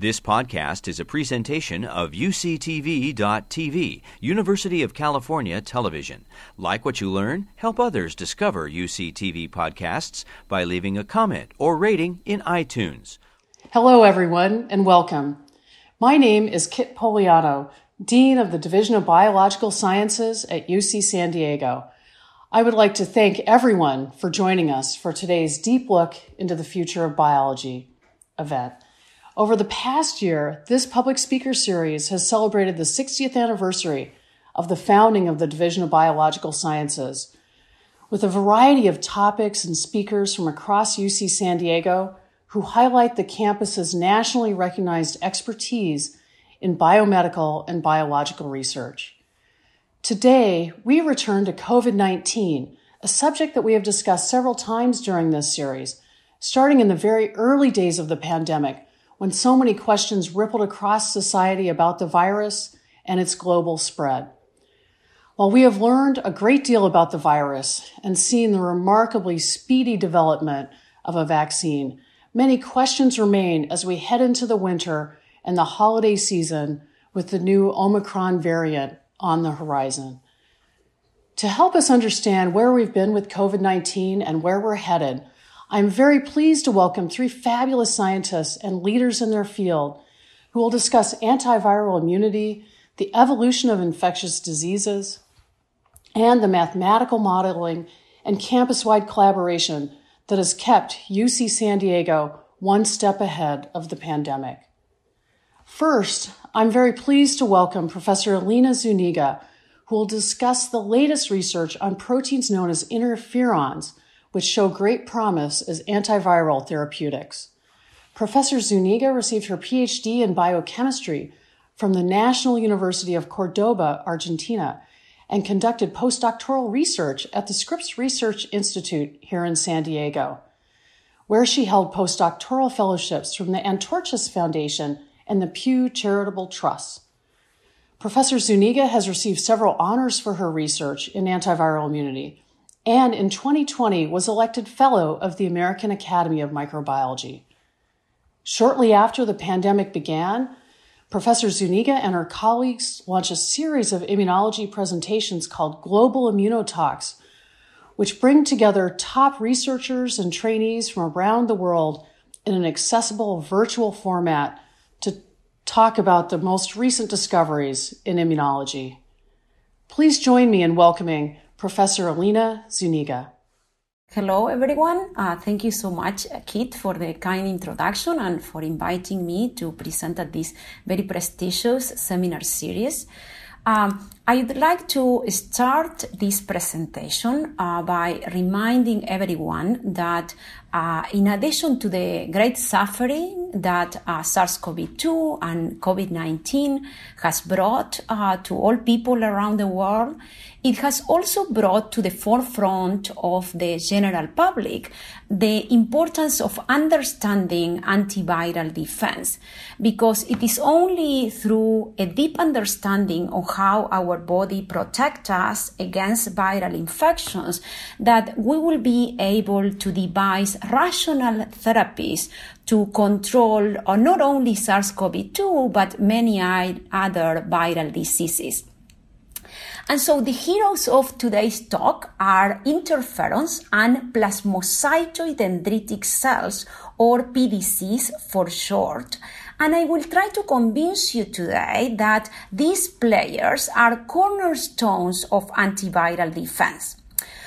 This podcast is a presentation of UCTV.tv, University of California Television. Like what you learn, help others discover UCTV podcasts by leaving a comment or rating in iTunes. Hello, everyone, and welcome. My name is Kit Pogliano, Dean of the Division of Biological Sciences at UC San Diego. I would like to thank everyone for joining us for today's deep look into the future of biology event. Over the past year, this public speaker series has celebrated the 60th anniversary of the founding of the Division of Biological Sciences. With a variety of topics and speakers from across UC San Diego who highlight the campus's nationally recognized expertise in biomedical and biological research. Today, we return to COVID 19, a subject that we have discussed several times during this series, starting in the very early days of the pandemic when so many questions rippled across society about the virus and its global spread. While we have learned a great deal about the virus and seen the remarkably speedy development of a vaccine, many questions remain as we head into the winter and the holiday season with the new Omicron variant on the horizon. To help us understand where we've been with COVID 19 and where we're headed, I'm very pleased to welcome three fabulous scientists and leaders in their field who will discuss antiviral immunity, the evolution of infectious diseases, and the mathematical modeling and campus wide collaboration that has kept UC San Diego one step ahead of the pandemic. First, I'm very pleased to welcome Professor Elina Zuniga, who will discuss the latest research on proteins known as interferons which show great promise as antiviral therapeutics. Professor Zuniga received her PhD in biochemistry from the National University of Cordoba, Argentina, and conducted postdoctoral research at the Scripps Research Institute here in San Diego, where she held postdoctoral fellowships from the Antorchas Foundation and the Pew Charitable Trust. Professor Zuniga has received several honors for her research in antiviral immunity, and in 2020 was elected Fellow of the American Academy of Microbiology. Shortly after the pandemic began, Professor Zuniga and her colleagues launched a series of immunology presentations called Global Immunotalks, which bring together top researchers and trainees from around the world in an accessible virtual format to talk about the most recent discoveries in immunology. Please join me in welcoming Professor Elina Zuniga. Hello, everyone. Uh, thank you so much, Kit, for the kind introduction and for inviting me to present at this very prestigious seminar series. Um, I'd like to start this presentation uh, by reminding everyone that uh, in addition to the great suffering that uh, SARS-CoV-2 and COVID-19 has brought uh, to all people around the world, it has also brought to the forefront of the general public the importance of understanding antiviral defense because it is only through a deep understanding of how our body protects us against viral infections that we will be able to devise rational therapies to control uh, not only SARS-CoV-2 but many other viral diseases. And so the heroes of today's talk are interferons and plasmacytoid dendritic cells, or PDCs for short. And I will try to convince you today that these players are cornerstones of antiviral defense.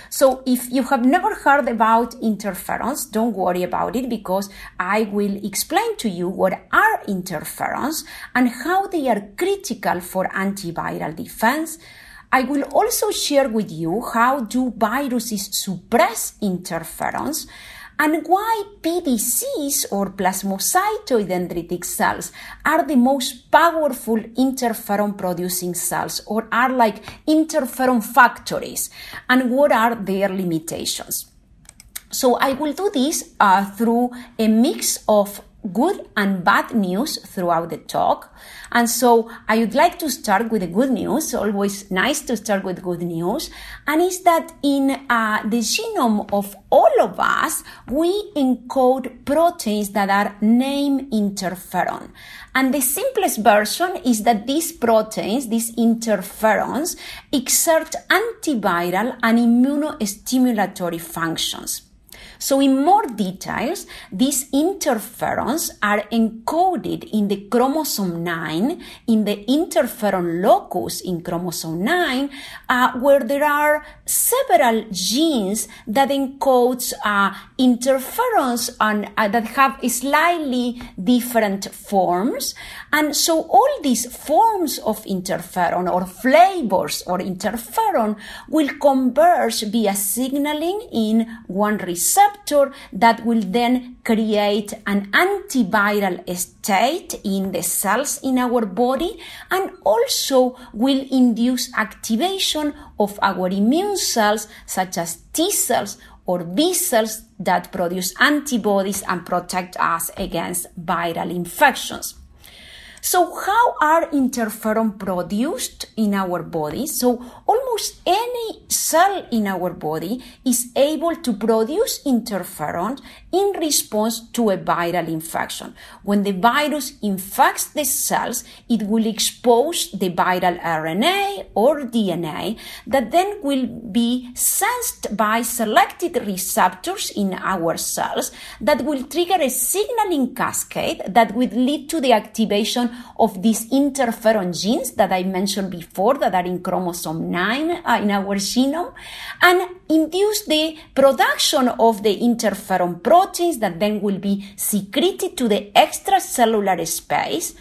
So if you have never heard about interferons, don't worry about it because I will explain to you what are interferons and how they are critical for antiviral defense I will also share with you how do viruses suppress interferons and why PDCs or plasmacytoid dendritic cells are the most powerful interferon producing cells or are like interferon factories and what are their limitations. So I will do this uh, through a mix of good and bad news throughout the talk. And so I would like to start with the good news. Always nice to start with good news. And is that in uh, the genome of all of us, we encode proteins that are named interferon. And the simplest version is that these proteins, these interferons, exert antiviral and immunostimulatory functions. So in more details, these interferons are encoded in the chromosome 9, in the interferon locus in chromosome 9, uh, where there are several genes that encodes uh, interferons and, uh, that have slightly different forms. And so all these forms of interferon or flavors or interferon will converge via signaling in one receptor that will then create an antiviral state in the cells in our body and also will induce activation of our immune cells such as T cells or B cells that produce antibodies and protect us against viral infections. So how are interferon produced in our body? So almost any cell in our body is able to produce interferon in response to a viral infection. When the virus infects the cells, it will expose the viral RNA or DNA that then will be sensed by selected receptors in our cells that will trigger a signaling cascade that will lead to the activation of these interferon genes that I mentioned before that are in chromosome 9 uh, in our genome and induce the production of the interferon proteins that then will be secreted to the extracellular space.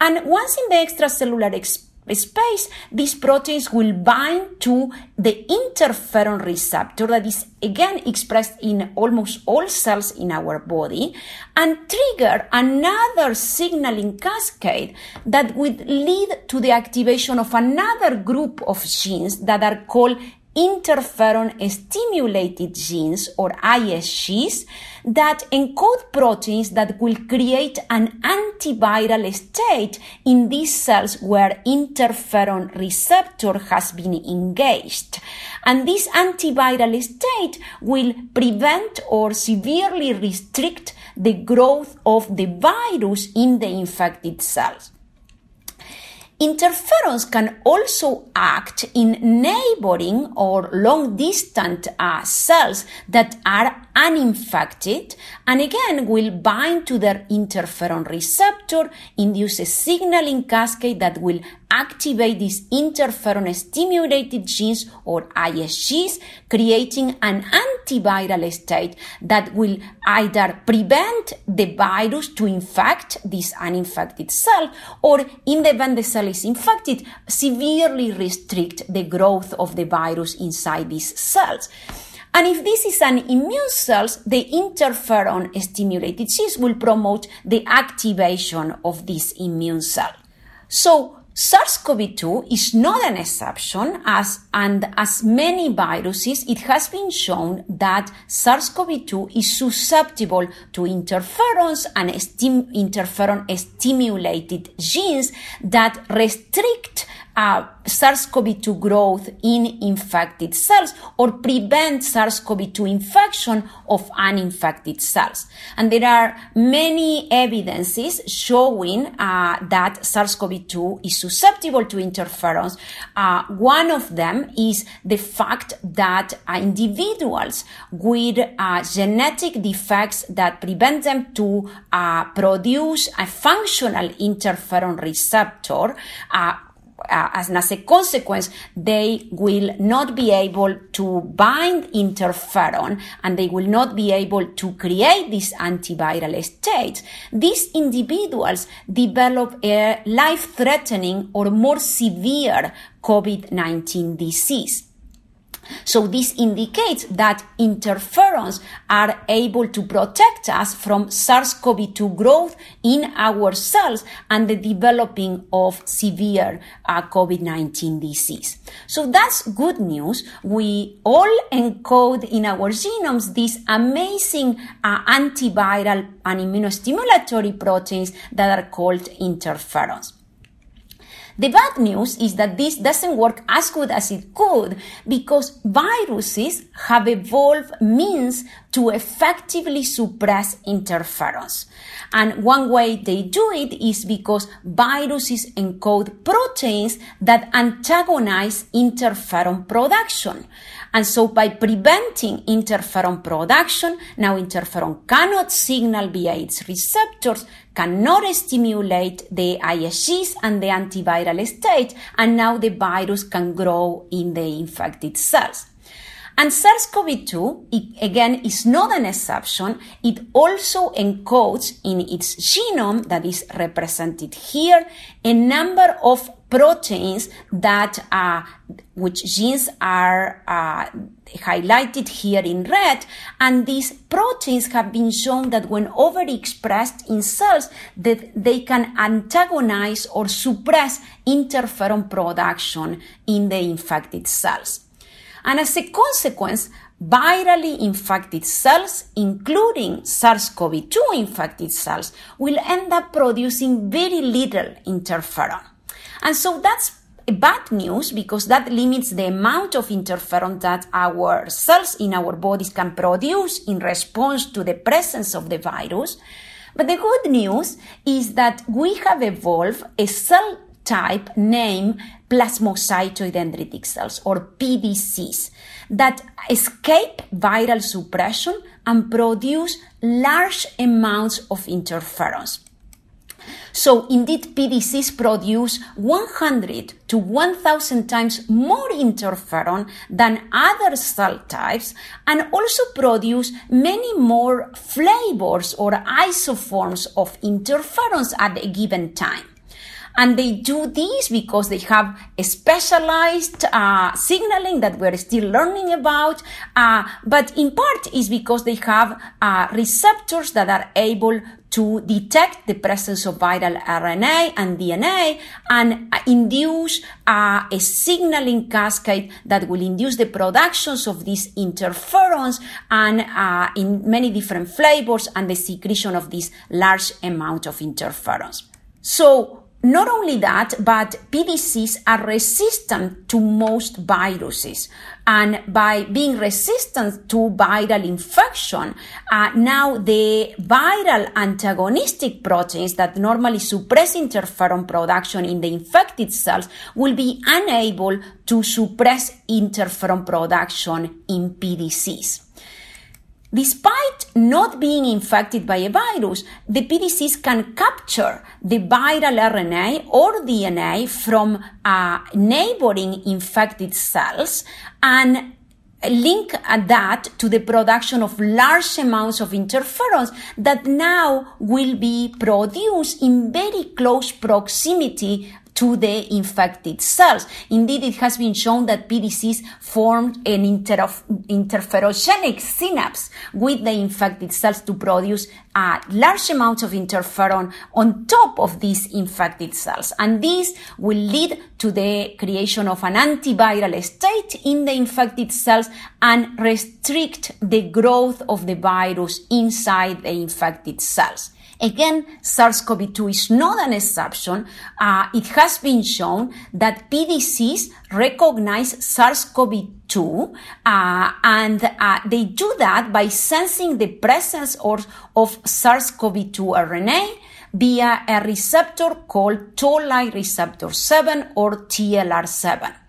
And once in the extracellular space, space, these proteins will bind to the interferon receptor that is again expressed in almost all cells in our body and trigger another signaling cascade that would lead to the activation of another group of genes that are called interferon stimulated genes or ISGs that encode proteins that will create an antiviral state in these cells where interferon receptor has been engaged. And this antiviral state will prevent or severely restrict the growth of the virus in the infected cells. Interferons can also act in neighboring or long distant uh, cells that are uninfected and again will bind to their interferon receptor, induce a signaling cascade that will activate these interferon stimulated genes or ISGs, creating an antiviral state that will either prevent the virus to infect this uninfected cell or in the event the cell is infected, severely restrict the growth of the virus inside these cells. And if this is an immune cells, the interferon stimulated genes will promote the activation of this immune cell. So SARS-CoV-2 is not an exception as, and as many viruses, it has been shown that SARS-CoV-2 is susceptible to interferons and stim- interferon stimulated genes that restrict uh, SARS-CoV-2 growth in infected cells or prevent SARS-CoV-2 infection of uninfected cells. And there are many evidences showing uh, that SARS-CoV-2 is susceptible to interferons. Uh, one of them is the fact that uh, individuals with uh, genetic defects that prevent them to uh, produce a functional interferon receptor as, as a consequence, they will not be able to bind interferon and they will not be able to create these antiviral states. These individuals develop a life threatening or more severe COVID 19 disease. So this indicates that interferons are able to protect us from SARS-CoV-2 growth in our cells and the developing of severe uh, COVID-19 disease. So that's good news. We all encode in our genomes these amazing uh, antiviral and immunostimulatory proteins that are called interferons. The bad news is that this doesn't work as good as it could because viruses have evolved means to effectively suppress interferons. And one way they do it is because viruses encode proteins that antagonize interferon production. And so by preventing interferon production, now interferon cannot signal via its receptors, cannot stimulate the ISGs and the antiviral state, and now the virus can grow in the infected cells. And SARS-CoV-2, again, is not an exception. It also encodes in its genome that is represented here a number of proteins that uh, which genes are uh, highlighted here in red and these proteins have been shown that when overexpressed in cells that they can antagonize or suppress interferon production in the infected cells and as a consequence, virally infected cells, including SARS-CoV-2 infected cells, will end up producing very little interferon. And so that's bad news because that limits the amount of interferon that our cells in our bodies can produce in response to the presence of the virus. But the good news is that we have evolved a cell type named plasmacytoid dendritic cells or PDCs that escape viral suppression and produce large amounts of interferons. So indeed, PDCs produce 100 to 1000 times more interferon than other cell types and also produce many more flavors or isoforms of interferons at a given time. And they do this because they have a specialized uh, signaling that we're still learning about. Uh, but in part is because they have uh, receptors that are able to detect the presence of viral RNA and DNA and induce uh, a signaling cascade that will induce the productions of these interferons and uh, in many different flavors and the secretion of this large amount of interferons. So not only that, but PDCs are resistant to most viruses. And by being resistant to viral infection, uh, now the viral antagonistic proteins that normally suppress interferon production in the infected cells will be unable to suppress interferon production in PDCs. Despite not being infected by a virus, the PDCs can capture the viral RNA or DNA from uh, neighboring infected cells and link that to the production of large amounts of interferons that now will be produced in very close proximity to the infected cells. Indeed, it has been shown that PDCs form an inter- interferogenic synapse with the infected cells to produce a large amounts of interferon on top of these infected cells. And this will lead to the creation of an antiviral state in the infected cells and restrict the growth of the virus inside the infected cells. Again, SARS-CoV-2 is not an exception. Uh, it has been shown that PDCs recognize SARS-CoV-2 uh, and uh, they do that by sensing the presence or, of SARS-CoV-2 RNA via a receptor called toll-like receptor 7 or TLR7.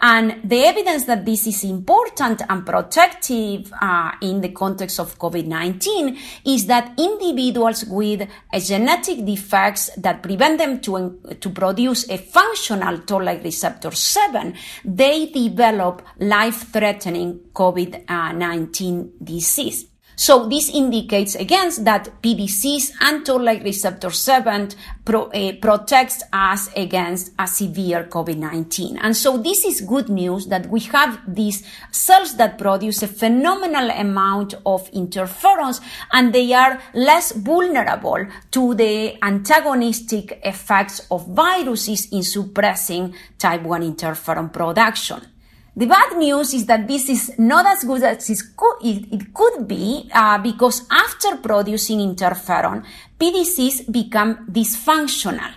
And the evidence that this is important and protective uh, in the context of COVID-19 is that individuals with a genetic defects that prevent them to, to produce a functional toll-like receptor 7, they develop life-threatening COVID-19 disease. So this indicates again that PDCs and toll-like receptor 7 pro, uh, protects us against a severe COVID-19. And so this is good news that we have these cells that produce a phenomenal amount of interferons and they are less vulnerable to the antagonistic effects of viruses in suppressing type 1 interferon production. The bad news is that this is not as good as it could be uh, because after producing interferon, PDCs become dysfunctional.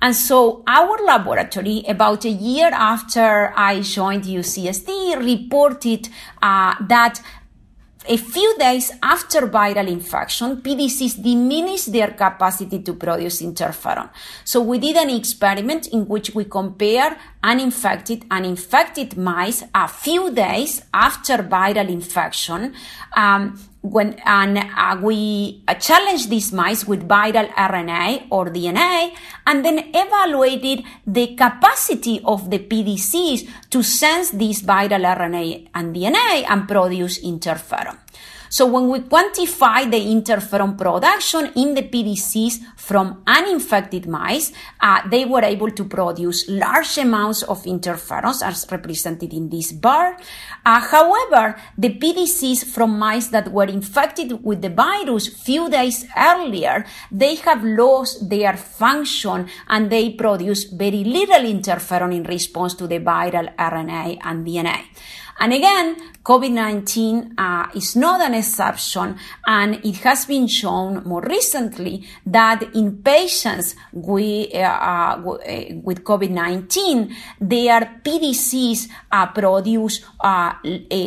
And so our laboratory, about a year after I joined UCSD, reported uh, that a few days after viral infection, PDCs diminish their capacity to produce interferon. So we did an experiment in which we compare uninfected and infected mice a few days after viral infection um, when and uh, we uh, challenged these mice with viral RNA or DNA and then evaluated the capacity of the PDCs to sense this viral RNA and DNA and produce interferon. So when we quantify the interferon production in the PDCs from uninfected mice, uh, they were able to produce large amounts of interferons as represented in this bar. Uh, however, the PDCs from mice that were infected with the virus few days earlier, they have lost their function and they produce very little interferon in response to the viral RNA and DNA. And again, COVID-19 uh, is not an exception, and it has been shown more recently that in patients with, uh, uh, with COVID-19, their PDCs uh, produce uh,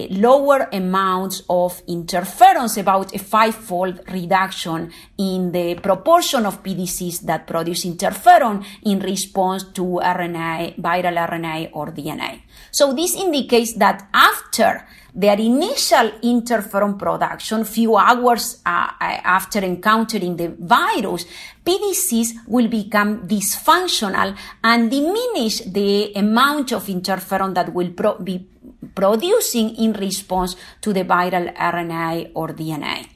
lower amounts of interferons, about a five-fold reduction in the proportion of PDCs that produce interferon in response to RNA, viral RNA or DNA. So this indicates that after their initial interferon production, few hours uh, uh, after encountering the virus, PDCs will become dysfunctional and diminish the amount of interferon that will pro- be producing in response to the viral RNA or DNA.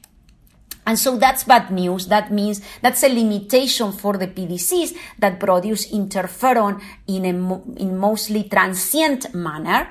And so that's bad news. That means that's a limitation for the PDCs that produce interferon in a in mostly transient manner.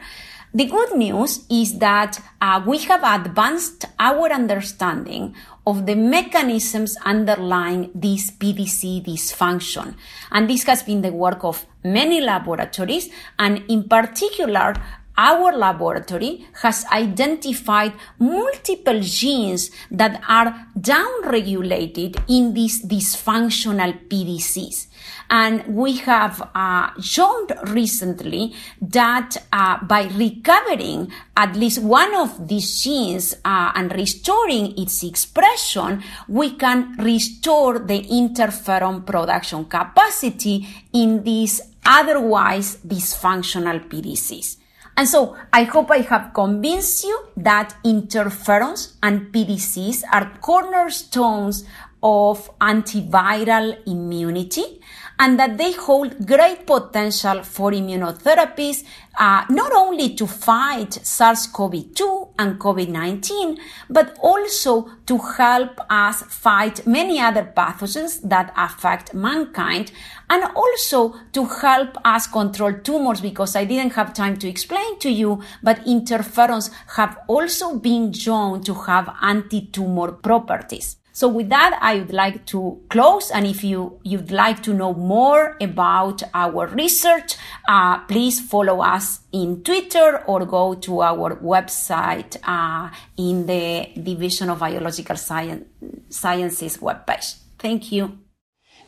The good news is that uh, we have advanced our understanding of the mechanisms underlying this PDC dysfunction. And this has been the work of many laboratories and in particular our laboratory has identified multiple genes that are downregulated in these dysfunctional PDCs. And we have uh, shown recently that uh, by recovering at least one of these genes uh, and restoring its expression, we can restore the interferon production capacity in these otherwise dysfunctional PDCs. And so I hope I have convinced you that interferons and PDCs are cornerstones of antiviral immunity and that they hold great potential for immunotherapies, uh, not only to fight SARS-CoV-2 and COVID-19, but also to help us fight many other pathogens that affect mankind, and also to help us control tumors because I didn't have time to explain to you, but interferons have also been shown to have anti-tumor properties. So with that, I would like to close. And if you, you'd like to know more about our research, uh, please follow us in Twitter or go to our website uh, in the Division of Biological Science, Sciences webpage. Thank you.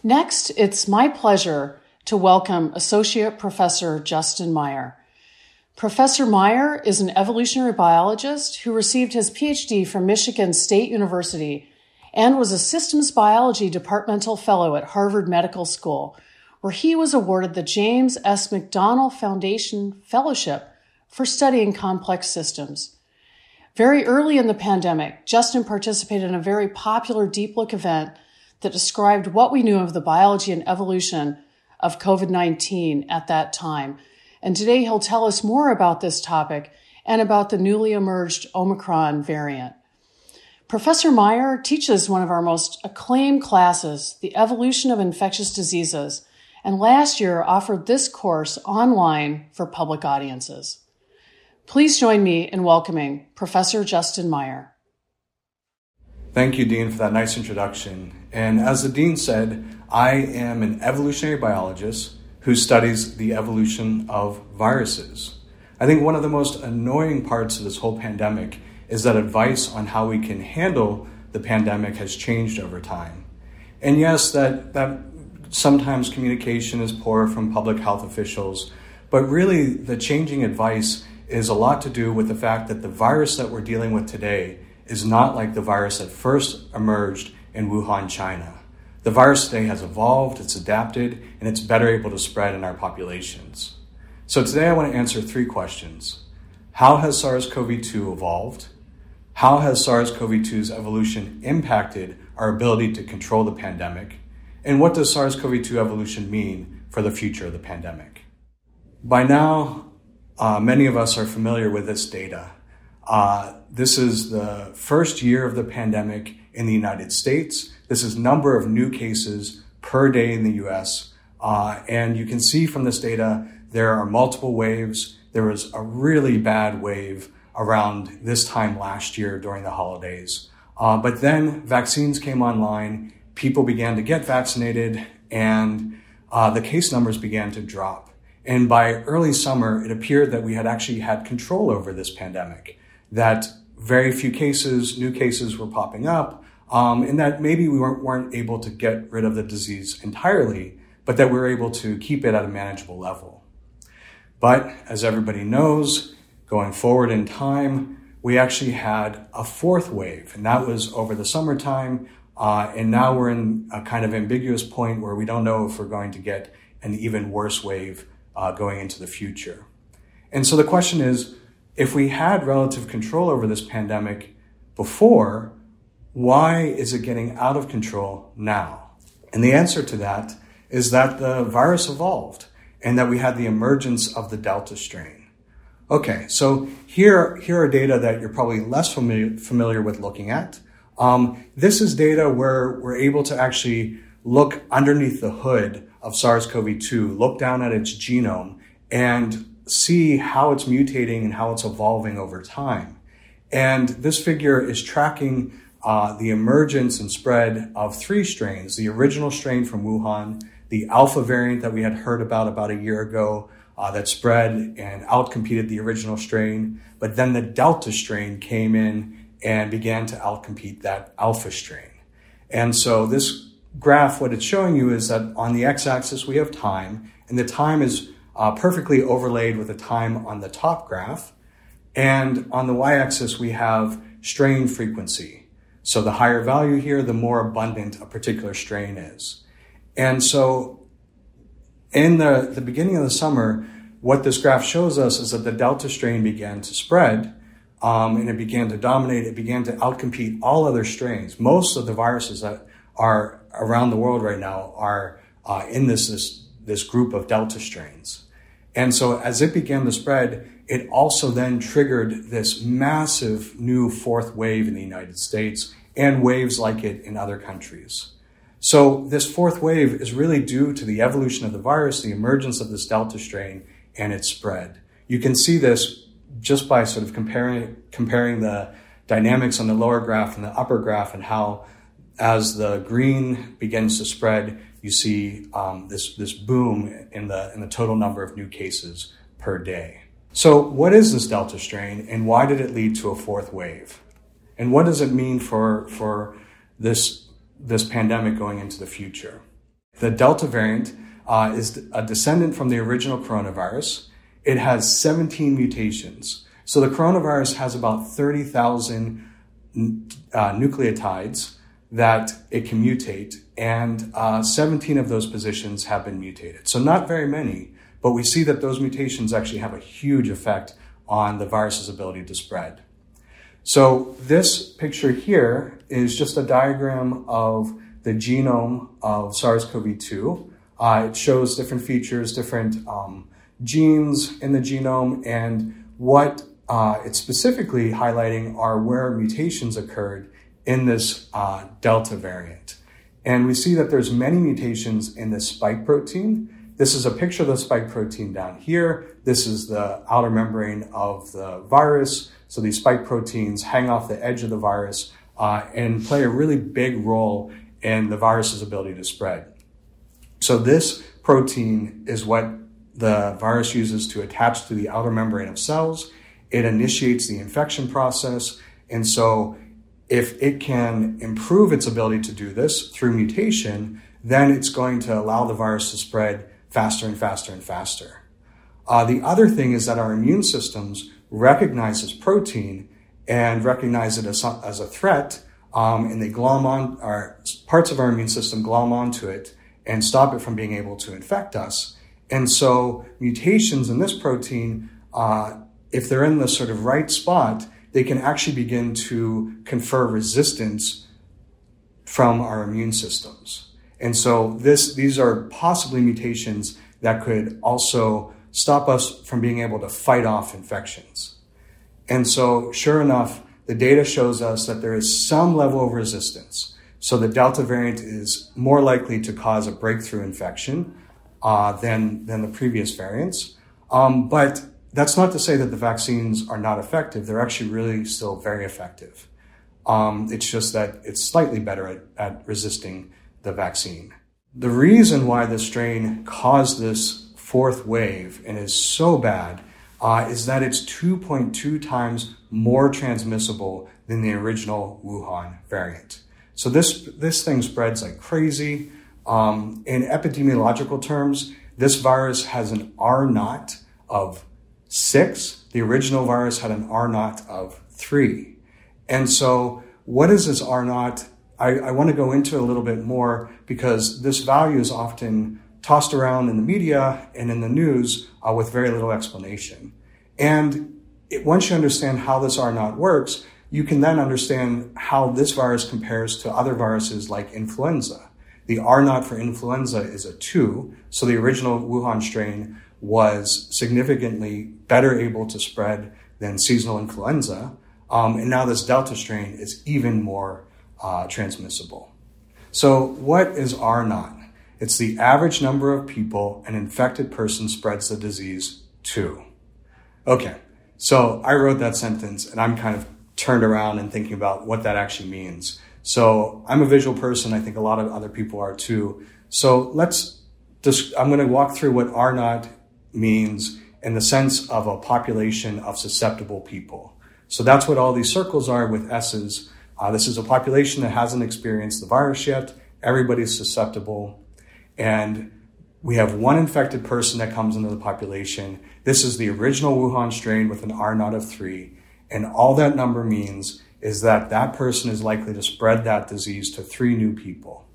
Next, it's my pleasure to welcome Associate Professor Justin Meyer. Professor Meyer is an evolutionary biologist who received his PhD from Michigan State University and was a systems biology departmental fellow at Harvard Medical School, where he was awarded the James S. McDonnell Foundation Fellowship for studying complex systems. Very early in the pandemic, Justin participated in a very popular Deep Look event that described what we knew of the biology and evolution of COVID 19 at that time. And today he'll tell us more about this topic and about the newly emerged Omicron variant. Professor Meyer teaches one of our most acclaimed classes, The Evolution of Infectious Diseases, and last year offered this course online for public audiences. Please join me in welcoming Professor Justin Meyer. Thank you, Dean, for that nice introduction. And as the Dean said, I am an evolutionary biologist who studies the evolution of viruses. I think one of the most annoying parts of this whole pandemic is that advice on how we can handle the pandemic has changed over time. And yes, that, that sometimes communication is poor from public health officials, but really the changing advice is a lot to do with the fact that the virus that we're dealing with today is not like the virus that first emerged in Wuhan, China. The virus today has evolved, it's adapted, and it's better able to spread in our populations. So today I want to answer three questions. How has SARS CoV 2 evolved? How has SARS CoV 2's evolution impacted our ability to control the pandemic? And what does SARS CoV 2 evolution mean for the future of the pandemic? By now, uh, many of us are familiar with this data. Uh, this is the first year of the pandemic in the United States. This is number of new cases per day in the US. Uh, and you can see from this data, there are multiple waves. There was a really bad wave around this time last year during the holidays. Uh, but then vaccines came online, people began to get vaccinated, and uh, the case numbers began to drop. And by early summer, it appeared that we had actually had control over this pandemic, that very few cases, new cases were popping up, um, and that maybe we weren't, weren't able to get rid of the disease entirely, but that we were able to keep it at a manageable level. But as everybody knows, Going forward in time, we actually had a fourth wave, and that was over the summertime. Uh, and now we're in a kind of ambiguous point where we don't know if we're going to get an even worse wave uh, going into the future. And so the question is if we had relative control over this pandemic before, why is it getting out of control now? And the answer to that is that the virus evolved and that we had the emergence of the Delta strain. Okay, so here, here are data that you're probably less familiar, familiar with looking at. Um, this is data where we're able to actually look underneath the hood of SARS-CoV-2, look down at its genome, and see how it's mutating and how it's evolving over time. And this figure is tracking uh, the emergence and spread of three strains, the original strain from Wuhan, the alpha variant that we had heard about about a year ago, uh, that spread and outcompeted the original strain. But then the Delta strain came in and began to outcompete that Alpha strain. And so this graph, what it's showing you is that on the x-axis we have time, and the time is uh, perfectly overlaid with the time on the top graph. And on the y-axis we have strain frequency. So the higher value here, the more abundant a particular strain is. And so in the, the beginning of the summer, what this graph shows us is that the Delta strain began to spread um, and it began to dominate. It began to outcompete all other strains. Most of the viruses that are around the world right now are uh, in this, this, this group of Delta strains. And so as it began to spread, it also then triggered this massive new fourth wave in the United States and waves like it in other countries. So this fourth wave is really due to the evolution of the virus, the emergence of this Delta strain, and its spread. You can see this just by sort of comparing, comparing the dynamics on the lower graph and the upper graph and how as the green begins to spread, you see um, this, this boom in the, in the total number of new cases per day. So what is this Delta strain and why did it lead to a fourth wave? And what does it mean for, for this this pandemic going into the future. The Delta variant uh, is a descendant from the original coronavirus. It has 17 mutations. So the coronavirus has about 30,000 uh, nucleotides that it can mutate, and uh, 17 of those positions have been mutated. So not very many, but we see that those mutations actually have a huge effect on the virus's ability to spread. So this picture here is just a diagram of the genome of SARS-CoV-2. Uh, it shows different features, different um, genes in the genome, and what uh, it's specifically highlighting are where mutations occurred in this uh, Delta variant. And we see that there's many mutations in this spike protein. This is a picture of the spike protein down here. This is the outer membrane of the virus. So these spike proteins hang off the edge of the virus uh, and play a really big role in the virus's ability to spread. So this protein is what the virus uses to attach to the outer membrane of cells. It initiates the infection process. And so if it can improve its ability to do this through mutation, then it's going to allow the virus to spread faster and faster and faster. Uh, the other thing is that our immune systems recognize this protein and recognize it as, as a threat, um, and they glom on, our parts of our immune system glom onto it and stop it from being able to infect us. And so mutations in this protein, uh, if they're in the sort of right spot, they can actually begin to confer resistance from our immune systems. And so this, these are possibly mutations that could also stop us from being able to fight off infections. And so sure enough, the data shows us that there is some level of resistance. So the Delta variant is more likely to cause a breakthrough infection uh, than, than the previous variants. Um, but that's not to say that the vaccines are not effective. They're actually really still very effective. Um, it's just that it's slightly better at, at resisting the vaccine. The reason why this strain caused this fourth wave and is so bad uh, is that it's 2.2 times more transmissible than the original Wuhan variant. So this this thing spreads like crazy. Um, in epidemiological terms, this virus has an R naught of six. The original virus had an R naught of three. And so, what is this R naught? I, I want to go into a little bit more because this value is often tossed around in the media and in the news uh, with very little explanation. And it, once you understand how this R naught works, you can then understand how this virus compares to other viruses like influenza. The R naught for influenza is a two, so the original Wuhan strain was significantly better able to spread than seasonal influenza. Um, and now this Delta strain is even more uh, transmissible. So, what is R naught? It's the average number of people an infected person spreads the disease to. Okay, so I wrote that sentence and I'm kind of turned around and thinking about what that actually means. So, I'm a visual person. I think a lot of other people are too. So, let's just, I'm going to walk through what R naught means in the sense of a population of susceptible people. So that's what all these circles are with S's. Uh, this is a population that hasn't experienced the virus yet. Everybody's susceptible. And we have one infected person that comes into the population. This is the original Wuhan strain with an R naught of three. And all that number means is that that person is likely to spread that disease to three new people.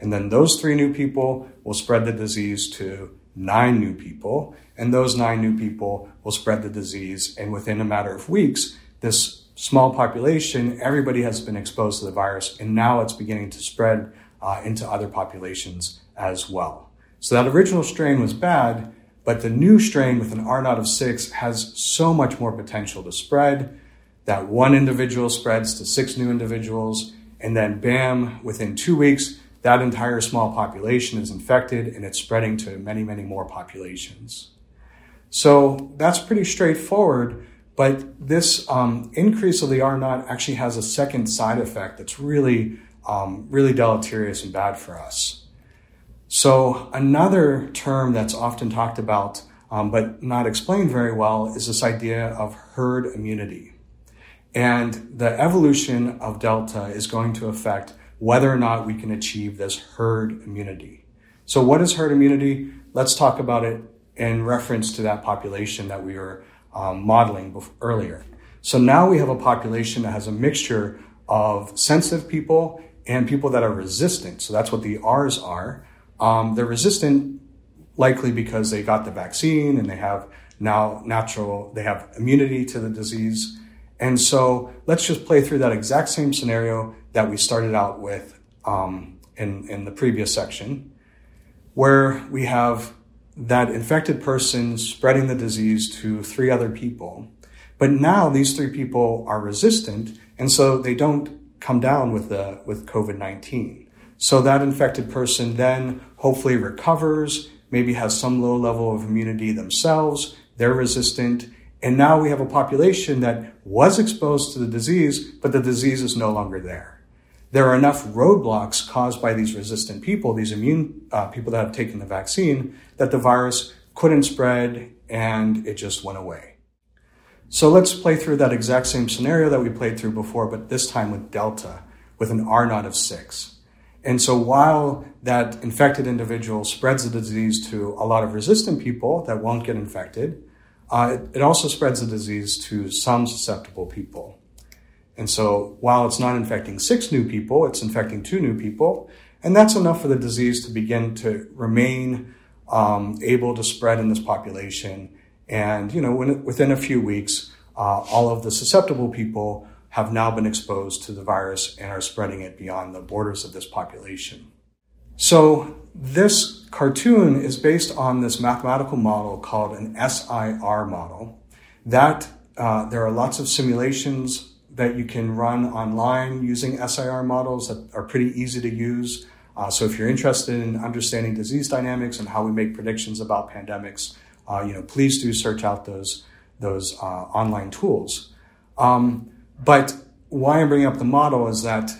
And then those three new people will spread the disease to nine new people. And those nine new people will spread the disease. And within a matter of weeks, this small population, everybody has been exposed to the virus, and now it's beginning to spread uh, into other populations as well. So that original strain was bad, but the new strain with an R naught of six has so much more potential to spread that one individual spreads to six new individuals, and then bam, within two weeks, that entire small population is infected and it's spreading to many, many more populations. So that's pretty straightforward. But this um, increase of the R naught actually has a second side effect that's really, um, really deleterious and bad for us. So another term that's often talked about um, but not explained very well is this idea of herd immunity. And the evolution of Delta is going to affect whether or not we can achieve this herd immunity. So, what is herd immunity? Let's talk about it in reference to that population that we were um, modeling before, earlier. So, now we have a population that has a mixture of sensitive people and people that are resistant. So, that's what the R's are. Um, they're resistant likely because they got the vaccine and they have now natural, they have immunity to the disease. And so let's just play through that exact same scenario that we started out with um, in, in the previous section, where we have that infected person spreading the disease to three other people. But now these three people are resistant, and so they don't come down with the with COVID nineteen. So that infected person then hopefully recovers, maybe has some low level of immunity themselves. They're resistant, and now we have a population that was exposed to the disease, but the disease is no longer there. There are enough roadblocks caused by these resistant people, these immune uh, people that have taken the vaccine, that the virus couldn't spread and it just went away. So let's play through that exact same scenario that we played through before, but this time with Delta, with an R naught of six. And so while that infected individual spreads the disease to a lot of resistant people that won't get infected, uh, it, it also spreads the disease to some susceptible people. And so while it's not infecting six new people, it's infecting two new people. And that's enough for the disease to begin to remain um, able to spread in this population. And, you know, when, within a few weeks, uh, all of the susceptible people have now been exposed to the virus and are spreading it beyond the borders of this population. So this cartoon is based on this mathematical model called an SIR model. That uh, there are lots of simulations that you can run online using SIR models that are pretty easy to use. Uh, so if you're interested in understanding disease dynamics and how we make predictions about pandemics, uh, you know, please do search out those those uh, online tools. Um, but why I'm bringing up the model is that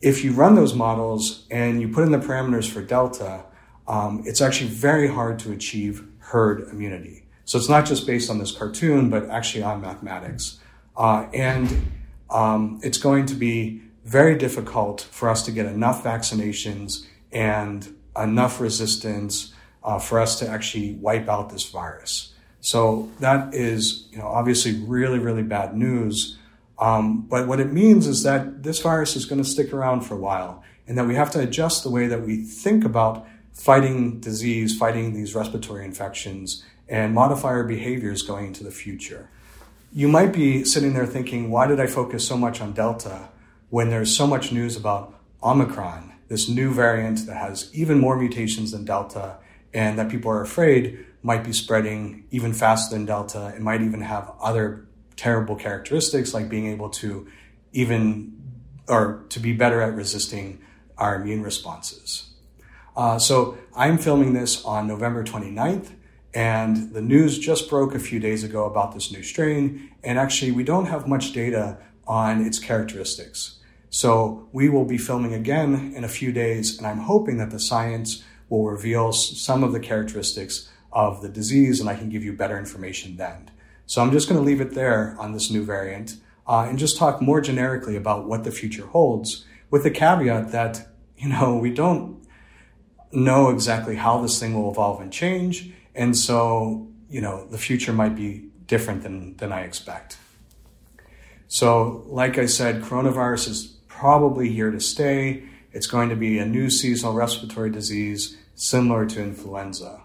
if you run those models and you put in the parameters for delta, um, it's actually very hard to achieve herd immunity. So it's not just based on this cartoon, but actually on mathematics. Uh, and um, it's going to be very difficult for us to get enough vaccinations and enough resistance uh, for us to actually wipe out this virus. So that is, you know, obviously really, really bad news. Um, but what it means is that this virus is going to stick around for a while, and that we have to adjust the way that we think about fighting disease, fighting these respiratory infections, and modify our behaviors going into the future. You might be sitting there thinking, why did I focus so much on Delta when there's so much news about Omicron, this new variant that has even more mutations than Delta, and that people are afraid might be spreading even faster than Delta. and might even have other terrible characteristics like being able to even or to be better at resisting our immune responses. Uh, so I'm filming this on November 29th, and the news just broke a few days ago about this new strain. And actually, we don't have much data on its characteristics. So we will be filming again in a few days, and I'm hoping that the science will reveal some of the characteristics of the disease, and I can give you better information then. So I'm just going to leave it there on this new variant uh, and just talk more generically about what the future holds with the caveat that, you know, we don't know exactly how this thing will evolve and change. And so, you know, the future might be different than, than I expect. So, like I said, coronavirus is probably here to stay. It's going to be a new seasonal respiratory disease similar to influenza.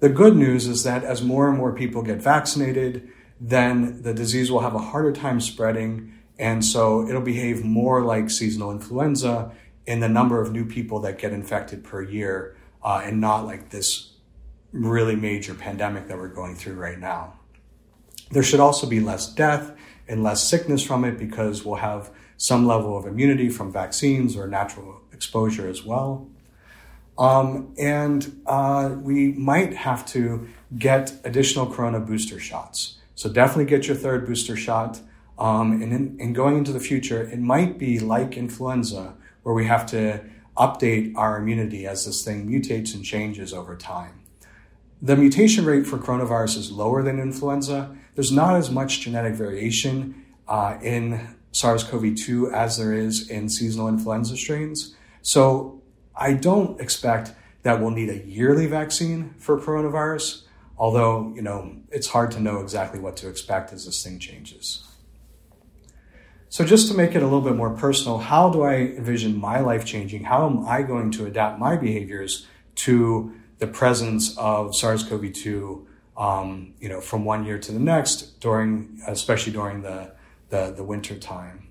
The good news is that as more and more people get vaccinated, then the disease will have a harder time spreading. And so it'll behave more like seasonal influenza in the number of new people that get infected per year uh, and not like this really major pandemic that we're going through right now. There should also be less death and less sickness from it because we'll have some level of immunity from vaccines or natural exposure as well. Um, and uh, we might have to get additional corona booster shots. So definitely get your third booster shot. Um, and, in, going into the future, it might be like influenza, where we have to update our immunity as this thing mutates and changes over time. The mutation rate for coronavirus is lower than influenza. There's not as much genetic variation uh, in SARS CoV 2 as there is in seasonal influenza strains. So I don't expect that we'll need a yearly vaccine for coronavirus, although, you know, it's hard to know exactly what to expect as this thing changes. So, just to make it a little bit more personal, how do I envision my life changing? How am I going to adapt my behaviors to the presence of SARS-CoV-2, um, you know, from one year to the next, during, especially during the, the, the winter time?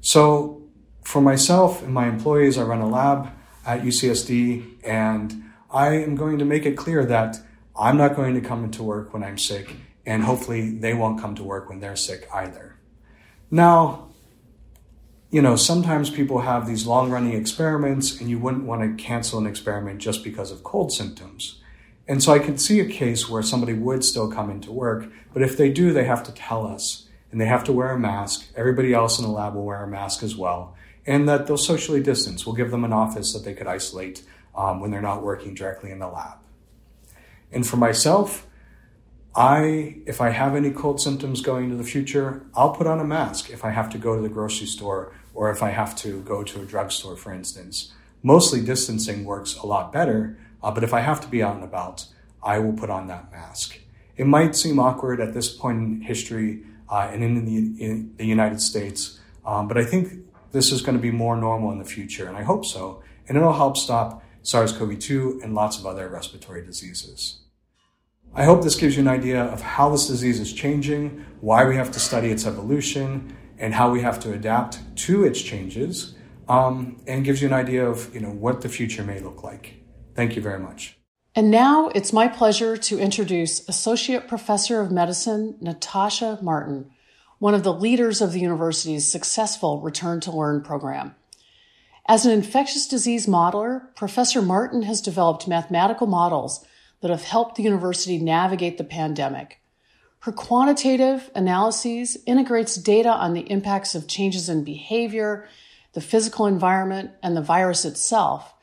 So, for myself and my employees, I run a lab at UCSD, and I am going to make it clear that I'm not going to come into work when I'm sick, and hopefully they won't come to work when they're sick either. Now, you know, sometimes people have these long running experiments and you wouldn't want to cancel an experiment just because of cold symptoms. And so I could see a case where somebody would still come into work, but if they do, they have to tell us and they have to wear a mask. Everybody else in the lab will wear a mask as well. And that they'll socially distance. We'll give them an office that they could isolate um, when they're not working directly in the lab. And for myself, I, if I have any cold symptoms going into the future, I'll put on a mask if I have to go to the grocery store or if I have to go to a drugstore, for instance. Mostly distancing works a lot better, uh, but if I have to be out and about, I will put on that mask. It might seem awkward at this point in history uh, and in the, in the, United States, um, but I think this is going to be more normal in the future, and I hope so. And it'll help stop SARS CoV 2 and lots of other respiratory diseases. I hope this gives you an idea of how this disease is changing, why we have to study its evolution, and how we have to adapt to its changes, um, and gives you an idea of you know what the future may look like. Thank you very much. And now it's my pleasure to introduce Associate Professor of Medicine Natasha Martin, one of the leaders of the university's successful Return to Learn program. As an infectious disease modeler, Professor Martin has developed mathematical models that have helped the university navigate the pandemic. Her quantitative analyses integrates data on the impacts of changes in behavior, the physical environment, and the virus itself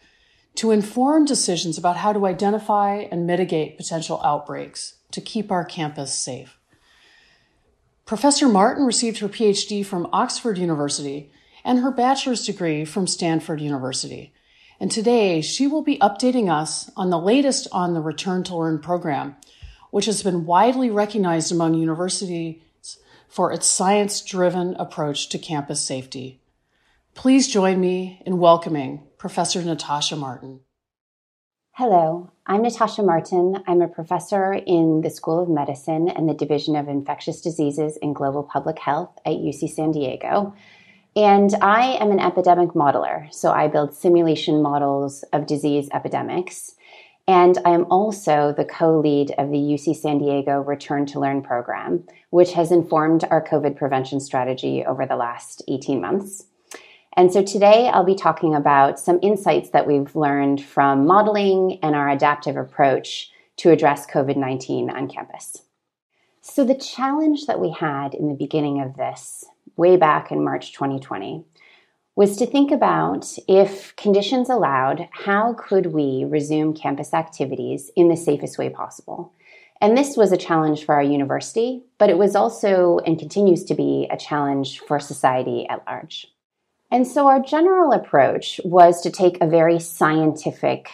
to inform decisions about how to identify and mitigate potential outbreaks to keep our campus safe. Professor Martin received her PhD from Oxford University and her bachelor's degree from Stanford University. And today she will be updating us on the latest on the Return to Learn program, which has been widely recognized among universities for its science driven approach to campus safety. Please join me in welcoming Professor Natasha Martin. Hello, I'm Natasha Martin. I'm a professor in the School of Medicine and the Division of Infectious Diseases and Global Public Health at UC San Diego. And I am an epidemic modeler. So I build simulation models of disease epidemics. And I am also the co lead of the UC San Diego Return to Learn program, which has informed our COVID prevention strategy over the last 18 months. And so today I'll be talking about some insights that we've learned from modeling and our adaptive approach to address COVID 19 on campus. So, the challenge that we had in the beginning of this way back in March 2020 was to think about if conditions allowed, how could we resume campus activities in the safest way possible? And this was a challenge for our university, but it was also and continues to be a challenge for society at large. And so our general approach was to take a very scientific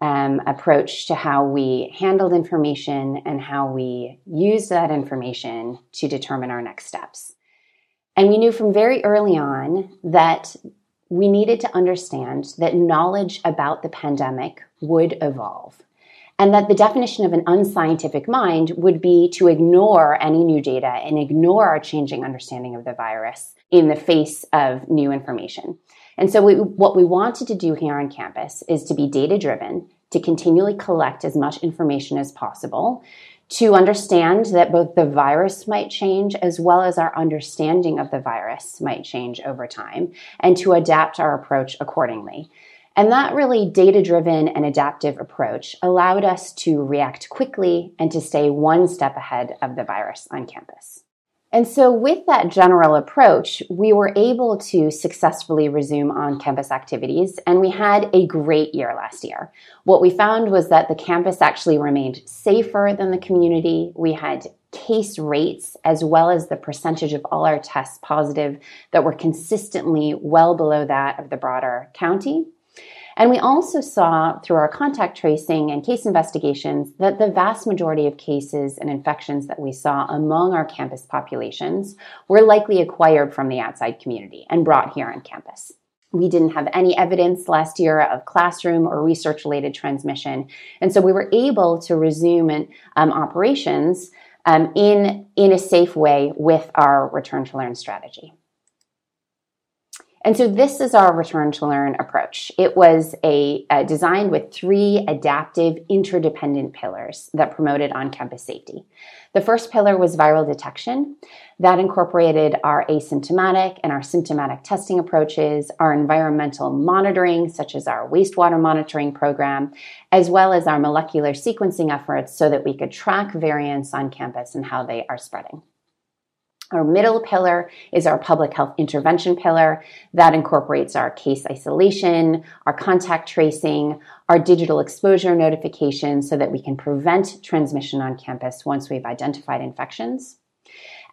um, approach to how we handled information and how we used that information to determine our next steps. And we knew from very early on that we needed to understand that knowledge about the pandemic would evolve. And that the definition of an unscientific mind would be to ignore any new data and ignore our changing understanding of the virus in the face of new information. And so, we, what we wanted to do here on campus is to be data driven, to continually collect as much information as possible, to understand that both the virus might change as well as our understanding of the virus might change over time and to adapt our approach accordingly. And that really data driven and adaptive approach allowed us to react quickly and to stay one step ahead of the virus on campus. And so, with that general approach, we were able to successfully resume on campus activities, and we had a great year last year. What we found was that the campus actually remained safer than the community. We had case rates as well as the percentage of all our tests positive that were consistently well below that of the broader county. And we also saw through our contact tracing and case investigations that the vast majority of cases and infections that we saw among our campus populations were likely acquired from the outside community and brought here on campus. We didn't have any evidence last year of classroom or research related transmission. And so we were able to resume um, operations um, in, in a safe way with our return to learn strategy. And so this is our return to learn approach. It was a, a designed with three adaptive interdependent pillars that promoted on-campus safety. The first pillar was viral detection. That incorporated our asymptomatic and our symptomatic testing approaches, our environmental monitoring, such as our wastewater monitoring program, as well as our molecular sequencing efforts so that we could track variants on campus and how they are spreading. Our middle pillar is our public health intervention pillar that incorporates our case isolation, our contact tracing, our digital exposure notification so that we can prevent transmission on campus once we've identified infections.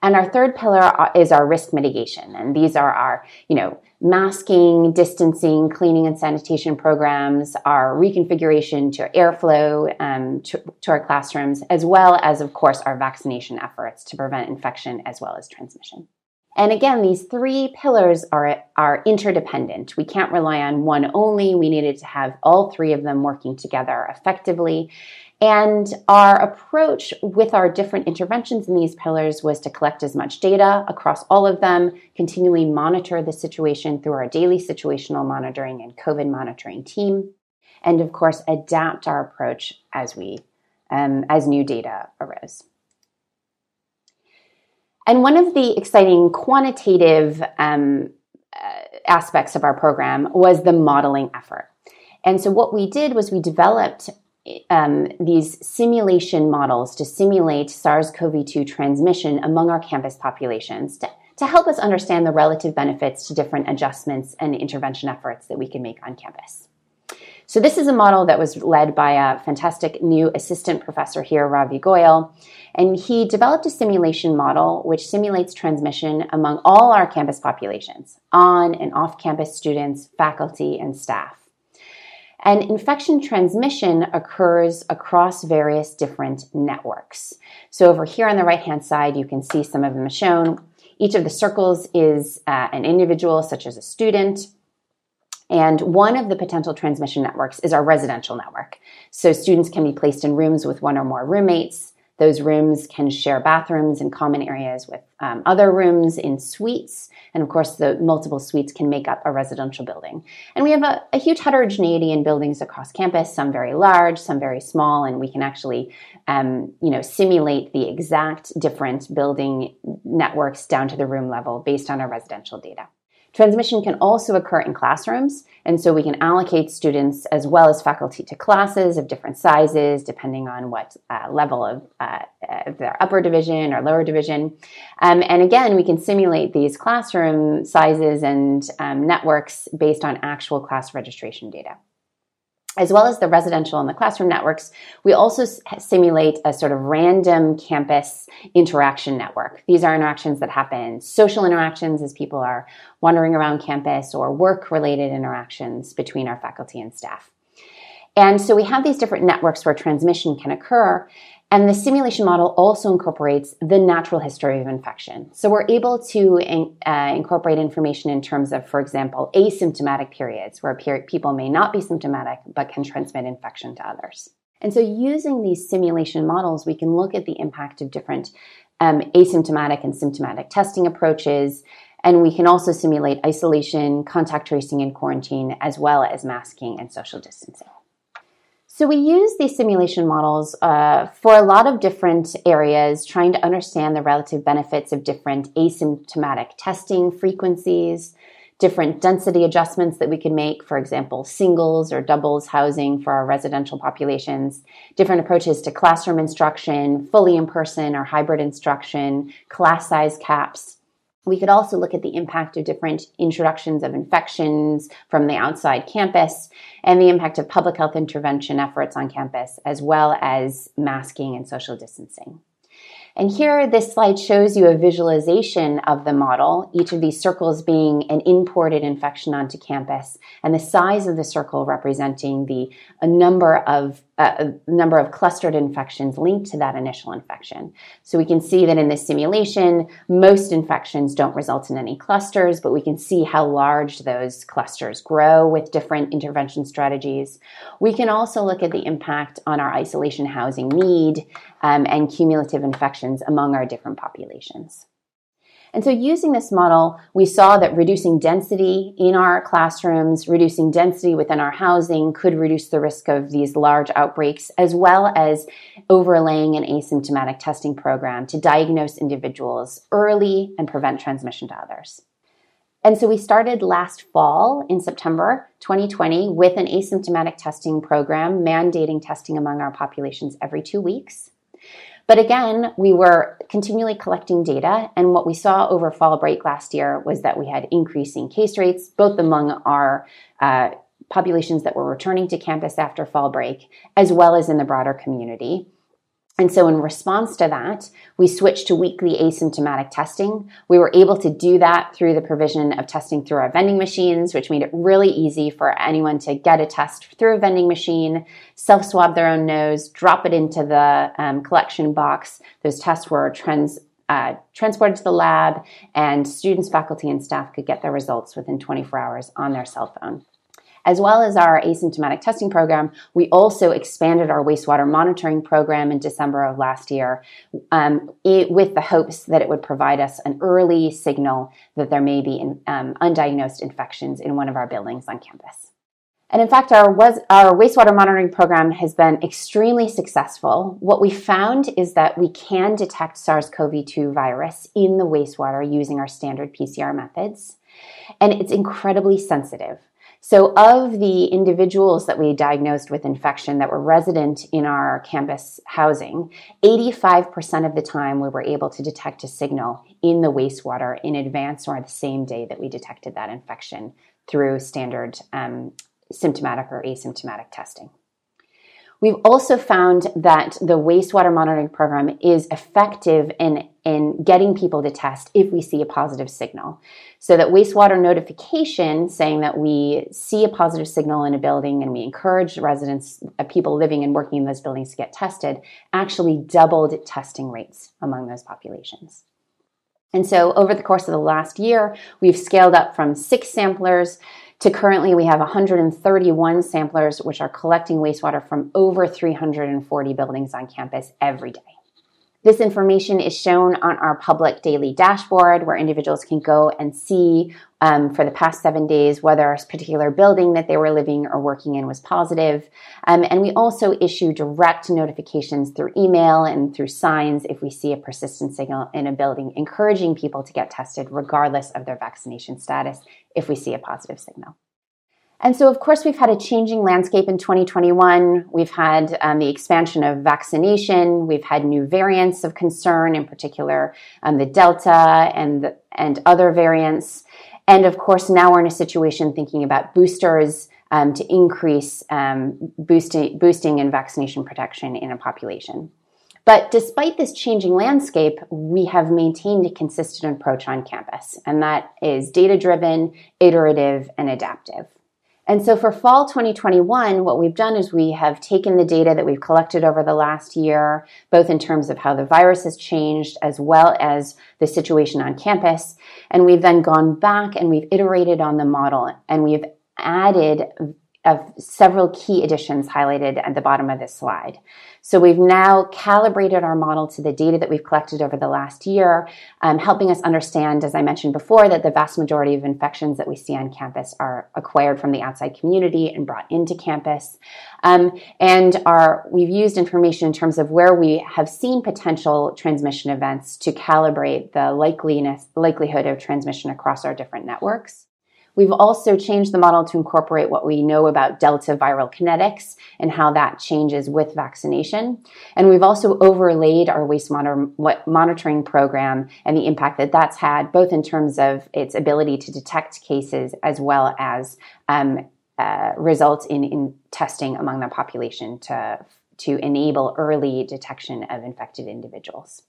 And our third pillar is our risk mitigation. And these are our, you know, masking, distancing, cleaning and sanitation programs, our reconfiguration to airflow um, to, to our classrooms, as well as, of course, our vaccination efforts to prevent infection as well as transmission. And again, these three pillars are, are interdependent. We can't rely on one only. We needed to have all three of them working together effectively. And our approach with our different interventions in these pillars was to collect as much data across all of them, continually monitor the situation through our daily situational monitoring and COVID monitoring team, and of course, adapt our approach as we um, as new data arose. And one of the exciting quantitative um, uh, aspects of our program was the modeling effort. And so what we did was we developed um, these simulation models to simulate SARS CoV 2 transmission among our campus populations to, to help us understand the relative benefits to different adjustments and intervention efforts that we can make on campus. So, this is a model that was led by a fantastic new assistant professor here, Ravi Goyal. And he developed a simulation model which simulates transmission among all our campus populations on and off campus students, faculty, and staff. And infection transmission occurs across various different networks. So over here on the right hand side, you can see some of them shown. Each of the circles is uh, an individual, such as a student. And one of the potential transmission networks is our residential network. So students can be placed in rooms with one or more roommates. Those rooms can share bathrooms and common areas with um, other rooms in suites. And of course, the multiple suites can make up a residential building. And we have a, a huge heterogeneity in buildings across campus, some very large, some very small, and we can actually, um, you know, simulate the exact different building networks down to the room level based on our residential data. Transmission can also occur in classrooms, and so we can allocate students as well as faculty to classes of different sizes, depending on what uh, level of uh, their upper division or lower division. Um, and again, we can simulate these classroom sizes and um, networks based on actual class registration data as well as the residential and the classroom networks, we also simulate a sort of random campus interaction network. These are interactions that happen, social interactions as people are wandering around campus or work related interactions between our faculty and staff. And so we have these different networks where transmission can occur. And the simulation model also incorporates the natural history of infection. So we're able to in, uh, incorporate information in terms of, for example, asymptomatic periods where people may not be symptomatic but can transmit infection to others. And so using these simulation models, we can look at the impact of different um, asymptomatic and symptomatic testing approaches. And we can also simulate isolation, contact tracing, and quarantine, as well as masking and social distancing. So we use these simulation models uh, for a lot of different areas, trying to understand the relative benefits of different asymptomatic testing frequencies, different density adjustments that we can make, for example, singles or doubles housing for our residential populations, different approaches to classroom instruction, fully in person or hybrid instruction, class size caps, we could also look at the impact of different introductions of infections from the outside campus and the impact of public health intervention efforts on campus, as well as masking and social distancing. And here, this slide shows you a visualization of the model, each of these circles being an imported infection onto campus, and the size of the circle representing the number of a number of clustered infections linked to that initial infection. So we can see that in this simulation, most infections don't result in any clusters, but we can see how large those clusters grow with different intervention strategies. We can also look at the impact on our isolation housing need um, and cumulative infections among our different populations. And so, using this model, we saw that reducing density in our classrooms, reducing density within our housing could reduce the risk of these large outbreaks, as well as overlaying an asymptomatic testing program to diagnose individuals early and prevent transmission to others. And so we started last fall in September 2020 with an asymptomatic testing program mandating testing among our populations every two weeks. But again, we were continually collecting data, and what we saw over fall break last year was that we had increasing case rates, both among our uh, populations that were returning to campus after fall break, as well as in the broader community. And so, in response to that, we switched to weekly asymptomatic testing. We were able to do that through the provision of testing through our vending machines, which made it really easy for anyone to get a test through a vending machine, self swab their own nose, drop it into the um, collection box. Those tests were trans, uh, transported to the lab, and students, faculty, and staff could get their results within 24 hours on their cell phone as well as our asymptomatic testing program, we also expanded our wastewater monitoring program in December of last year um, it, with the hopes that it would provide us an early signal that there may be in, um, undiagnosed infections in one of our buildings on campus. And in fact, our, was, our wastewater monitoring program has been extremely successful. What we found is that we can detect SARS CoV 2 virus in the wastewater using our standard PCR methods. And it's incredibly sensitive. So, of the individuals that we diagnosed with infection that were resident in our campus housing, 85% of the time we were able to detect a signal in the wastewater in advance or the same day that we detected that infection through standard um, symptomatic or asymptomatic testing. We've also found that the wastewater monitoring program is effective in, in getting people to test if we see a positive signal. So that wastewater notification saying that we see a positive signal in a building and we encourage residents, uh, people living and working in those buildings to get tested, actually doubled testing rates among those populations. And so over the course of the last year, we've scaled up from six samplers to currently we have 131 samplers which are collecting wastewater from over 340 buildings on campus every day. This information is shown on our public daily dashboard where individuals can go and see um, for the past seven days whether a particular building that they were living or working in was positive. Um, and we also issue direct notifications through email and through signs if we see a persistent signal in a building, encouraging people to get tested regardless of their vaccination status if we see a positive signal. And so, of course, we've had a changing landscape in 2021. We've had um, the expansion of vaccination. We've had new variants of concern, in particular um, the Delta and and other variants. And of course, now we're in a situation thinking about boosters um, to increase um, boosting, boosting and vaccination protection in a population. But despite this changing landscape, we have maintained a consistent approach on campus, and that is data driven, iterative, and adaptive. And so for fall 2021, what we've done is we have taken the data that we've collected over the last year, both in terms of how the virus has changed as well as the situation on campus. And we've then gone back and we've iterated on the model and we've added of several key additions highlighted at the bottom of this slide. So we've now calibrated our model to the data that we've collected over the last year, um, helping us understand, as I mentioned before, that the vast majority of infections that we see on campus are acquired from the outside community and brought into campus. Um, and our, we've used information in terms of where we have seen potential transmission events to calibrate the likeliness, likelihood of transmission across our different networks. We've also changed the model to incorporate what we know about delta viral kinetics and how that changes with vaccination. And we've also overlaid our waste monitoring program and the impact that that's had, both in terms of its ability to detect cases as well as um, uh, results in, in testing among the population to, to enable early detection of infected individuals.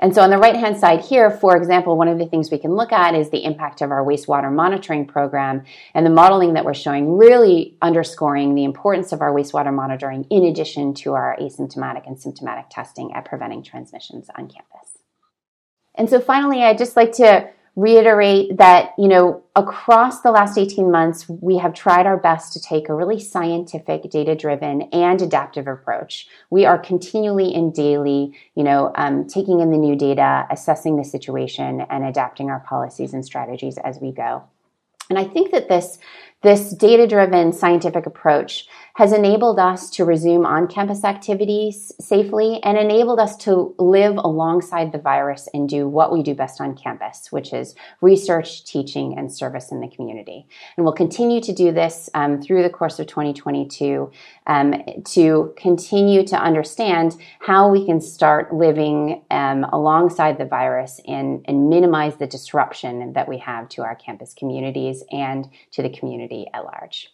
And so on the right hand side here, for example, one of the things we can look at is the impact of our wastewater monitoring program and the modeling that we're showing really underscoring the importance of our wastewater monitoring in addition to our asymptomatic and symptomatic testing at preventing transmissions on campus. And so finally, I'd just like to reiterate that, you know, across the last 18 months, we have tried our best to take a really scientific, data driven, and adaptive approach. We are continually and daily, you know, um, taking in the new data, assessing the situation, and adapting our policies and strategies as we go. And I think that this this data driven scientific approach has enabled us to resume on campus activities safely and enabled us to live alongside the virus and do what we do best on campus, which is research, teaching, and service in the community. And we'll continue to do this um, through the course of 2022 um, to continue to understand how we can start living um, alongside the virus and, and minimize the disruption that we have to our campus communities and to the community at large.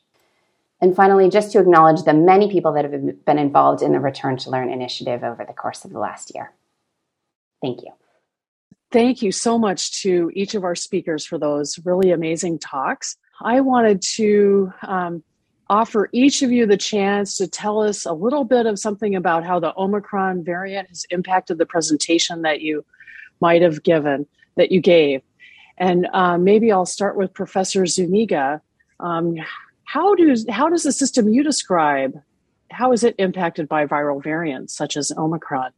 And finally, just to acknowledge the many people that have been involved in the Return to Learn initiative over the course of the last year. Thank you. Thank you so much to each of our speakers for those really amazing talks. I wanted to um, offer each of you the chance to tell us a little bit of something about how the Omicron variant has impacted the presentation that you might have given, that you gave. And uh, maybe I'll start with Professor Zuniga. Um, how does how does the system you describe how is it impacted by viral variants such as Omicron?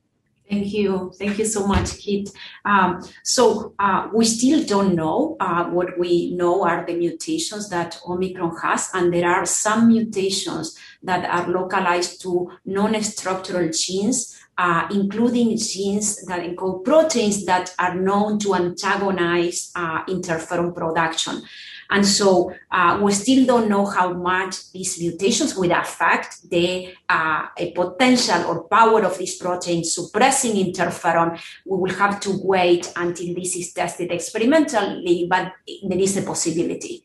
Thank you. Thank you so much, Kit. Um, so uh, we still don't know. Uh, what we know are the mutations that Omicron has, and there are some mutations that are localized to non-structural genes, uh, including genes that encode proteins that are known to antagonize uh, interferon production. And so uh, we still don't know how much these mutations will affect the uh, potential or power of this protein suppressing interferon. We will have to wait until this is tested experimentally, but there is a possibility.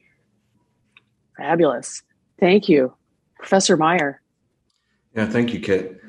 Fabulous. Thank you. Professor Meyer. Yeah, thank you, Kit.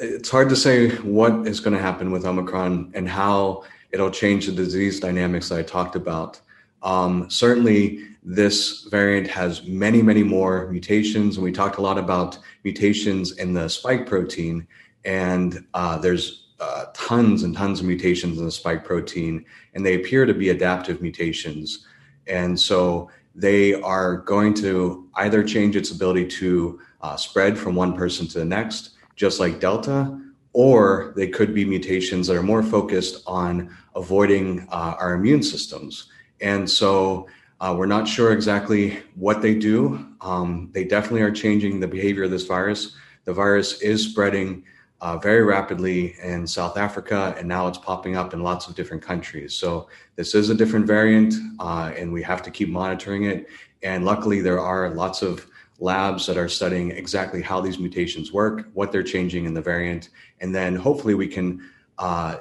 It's hard to say what is going to happen with Omicron and how it'll change the disease dynamics that I talked about. Um, certainly, this variant has many, many more mutations, and we talked a lot about mutations in the spike protein. And uh, there's uh, tons and tons of mutations in the spike protein, and they appear to be adaptive mutations. And so they are going to either change its ability to uh, spread from one person to the next, just like Delta, or they could be mutations that are more focused on avoiding uh, our immune systems. And so uh, we're not sure exactly what they do. Um, they definitely are changing the behavior of this virus. The virus is spreading uh, very rapidly in South Africa, and now it's popping up in lots of different countries. So this is a different variant, uh, and we have to keep monitoring it. And luckily, there are lots of labs that are studying exactly how these mutations work, what they're changing in the variant, and then hopefully we can uh,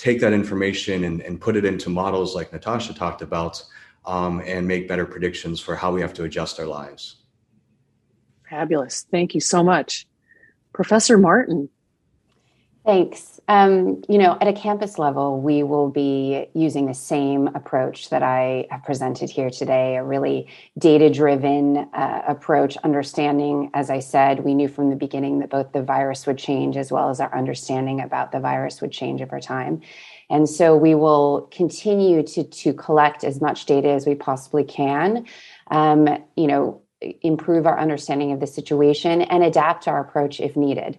take that information and, and put it into models like Natasha talked about um, and make better predictions for how we have to adjust our lives. Fabulous. Thank you so much. Professor Martin. Thanks. Um, you know, at a campus level, we will be using the same approach that I have presented here today a really data driven uh, approach, understanding, as I said, we knew from the beginning that both the virus would change as well as our understanding about the virus would change over time. And so we will continue to, to collect as much data as we possibly can, um, you know, improve our understanding of the situation and adapt our approach if needed.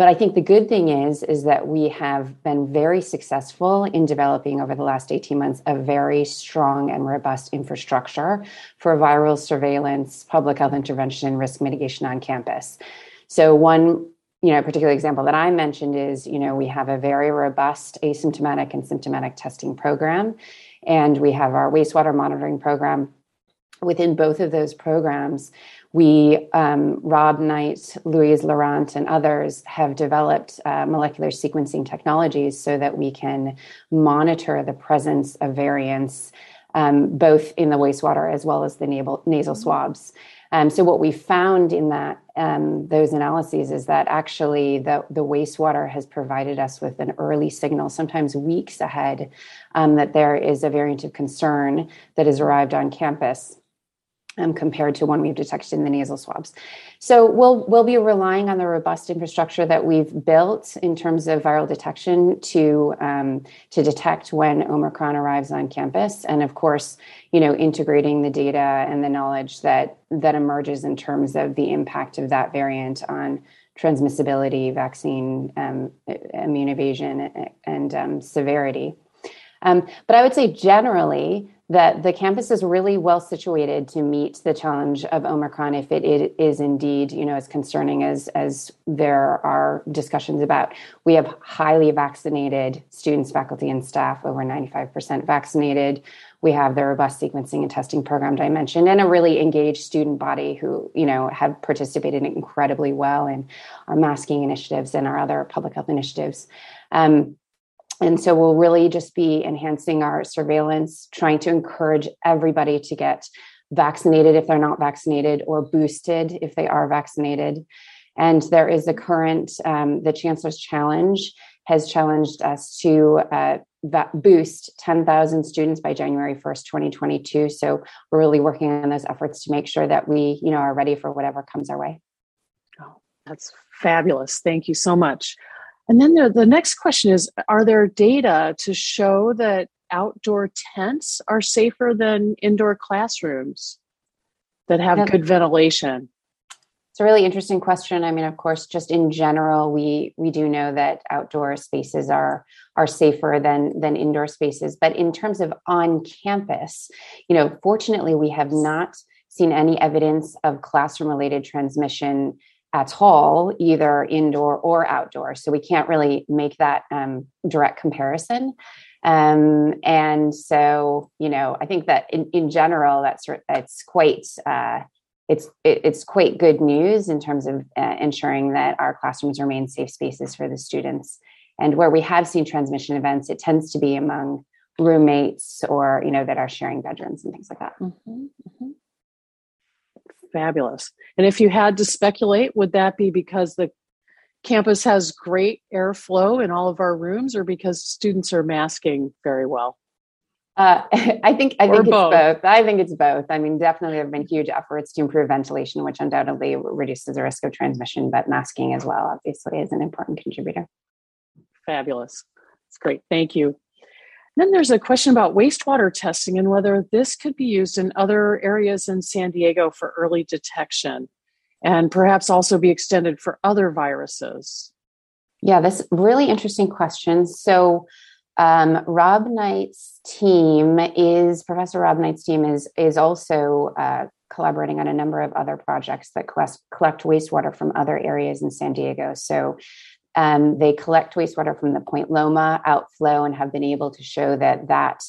But I think the good thing is is that we have been very successful in developing over the last 18 months a very strong and robust infrastructure for viral surveillance, public health intervention, and risk mitigation on campus. So one you know particular example that I mentioned is you know we have a very robust asymptomatic and symptomatic testing program, and we have our wastewater monitoring program. Within both of those programs, we, um, Rob Knight, Louise Laurent, and others have developed uh, molecular sequencing technologies so that we can monitor the presence of variants um, both in the wastewater as well as the nasal, nasal swabs. Um, so what we found in that um, those analyses is that actually the, the wastewater has provided us with an early signal, sometimes weeks ahead, um, that there is a variant of concern that has arrived on campus. Um, compared to one we've detected in the nasal swabs. So we'll we'll be relying on the robust infrastructure that we've built in terms of viral detection to um, to detect when Omicron arrives on campus, and of course, you know, integrating the data and the knowledge that that emerges in terms of the impact of that variant on transmissibility, vaccine um, immune evasion, and um, severity. Um, but I would say generally that the campus is really well situated to meet the challenge of Omicron if it, it is indeed, you know, as concerning as as there are discussions about. We have highly vaccinated students, faculty, and staff, over 95% vaccinated. We have the robust sequencing and testing program I mentioned, and a really engaged student body who, you know, have participated incredibly well in our masking initiatives and our other public health initiatives. Um, and so we'll really just be enhancing our surveillance, trying to encourage everybody to get vaccinated if they're not vaccinated or boosted if they are vaccinated. And there is a current, um, the Chancellor's Challenge has challenged us to uh, boost 10,000 students by January 1st, 2022. So we're really working on those efforts to make sure that we, you know, are ready for whatever comes our way. Oh, that's fabulous. Thank you so much. And then the, the next question is Are there data to show that outdoor tents are safer than indoor classrooms that have good ventilation? It's a really interesting question. I mean, of course, just in general, we we do know that outdoor spaces are are safer than than indoor spaces. But in terms of on campus, you know, fortunately, we have not seen any evidence of classroom related transmission at all, either indoor or outdoor. So we can't really make that um, direct comparison. Um, and so, you know, I think that in, in general, that's it's quite uh, it's it, it's quite good news in terms of uh, ensuring that our classrooms remain safe spaces for the students. And where we have seen transmission events, it tends to be among roommates or you know that are sharing bedrooms and things like that. Mm-hmm, mm-hmm fabulous. And if you had to speculate, would that be because the campus has great airflow in all of our rooms or because students are masking very well? Uh, I think I think it's both. I think it's both. I mean, definitely there have been huge efforts to improve ventilation, which undoubtedly reduces the risk of transmission, but masking as well, obviously, is an important contributor. Fabulous. It's great. Thank you. Then there's a question about wastewater testing and whether this could be used in other areas in San Diego for early detection and perhaps also be extended for other viruses. Yeah, that's really interesting question. So, um, Rob Knight's team is Professor Rob Knight's team is is also uh, collaborating on a number of other projects that collect, collect wastewater from other areas in San Diego. So um, they collect wastewater from the Point Loma outflow and have been able to show that that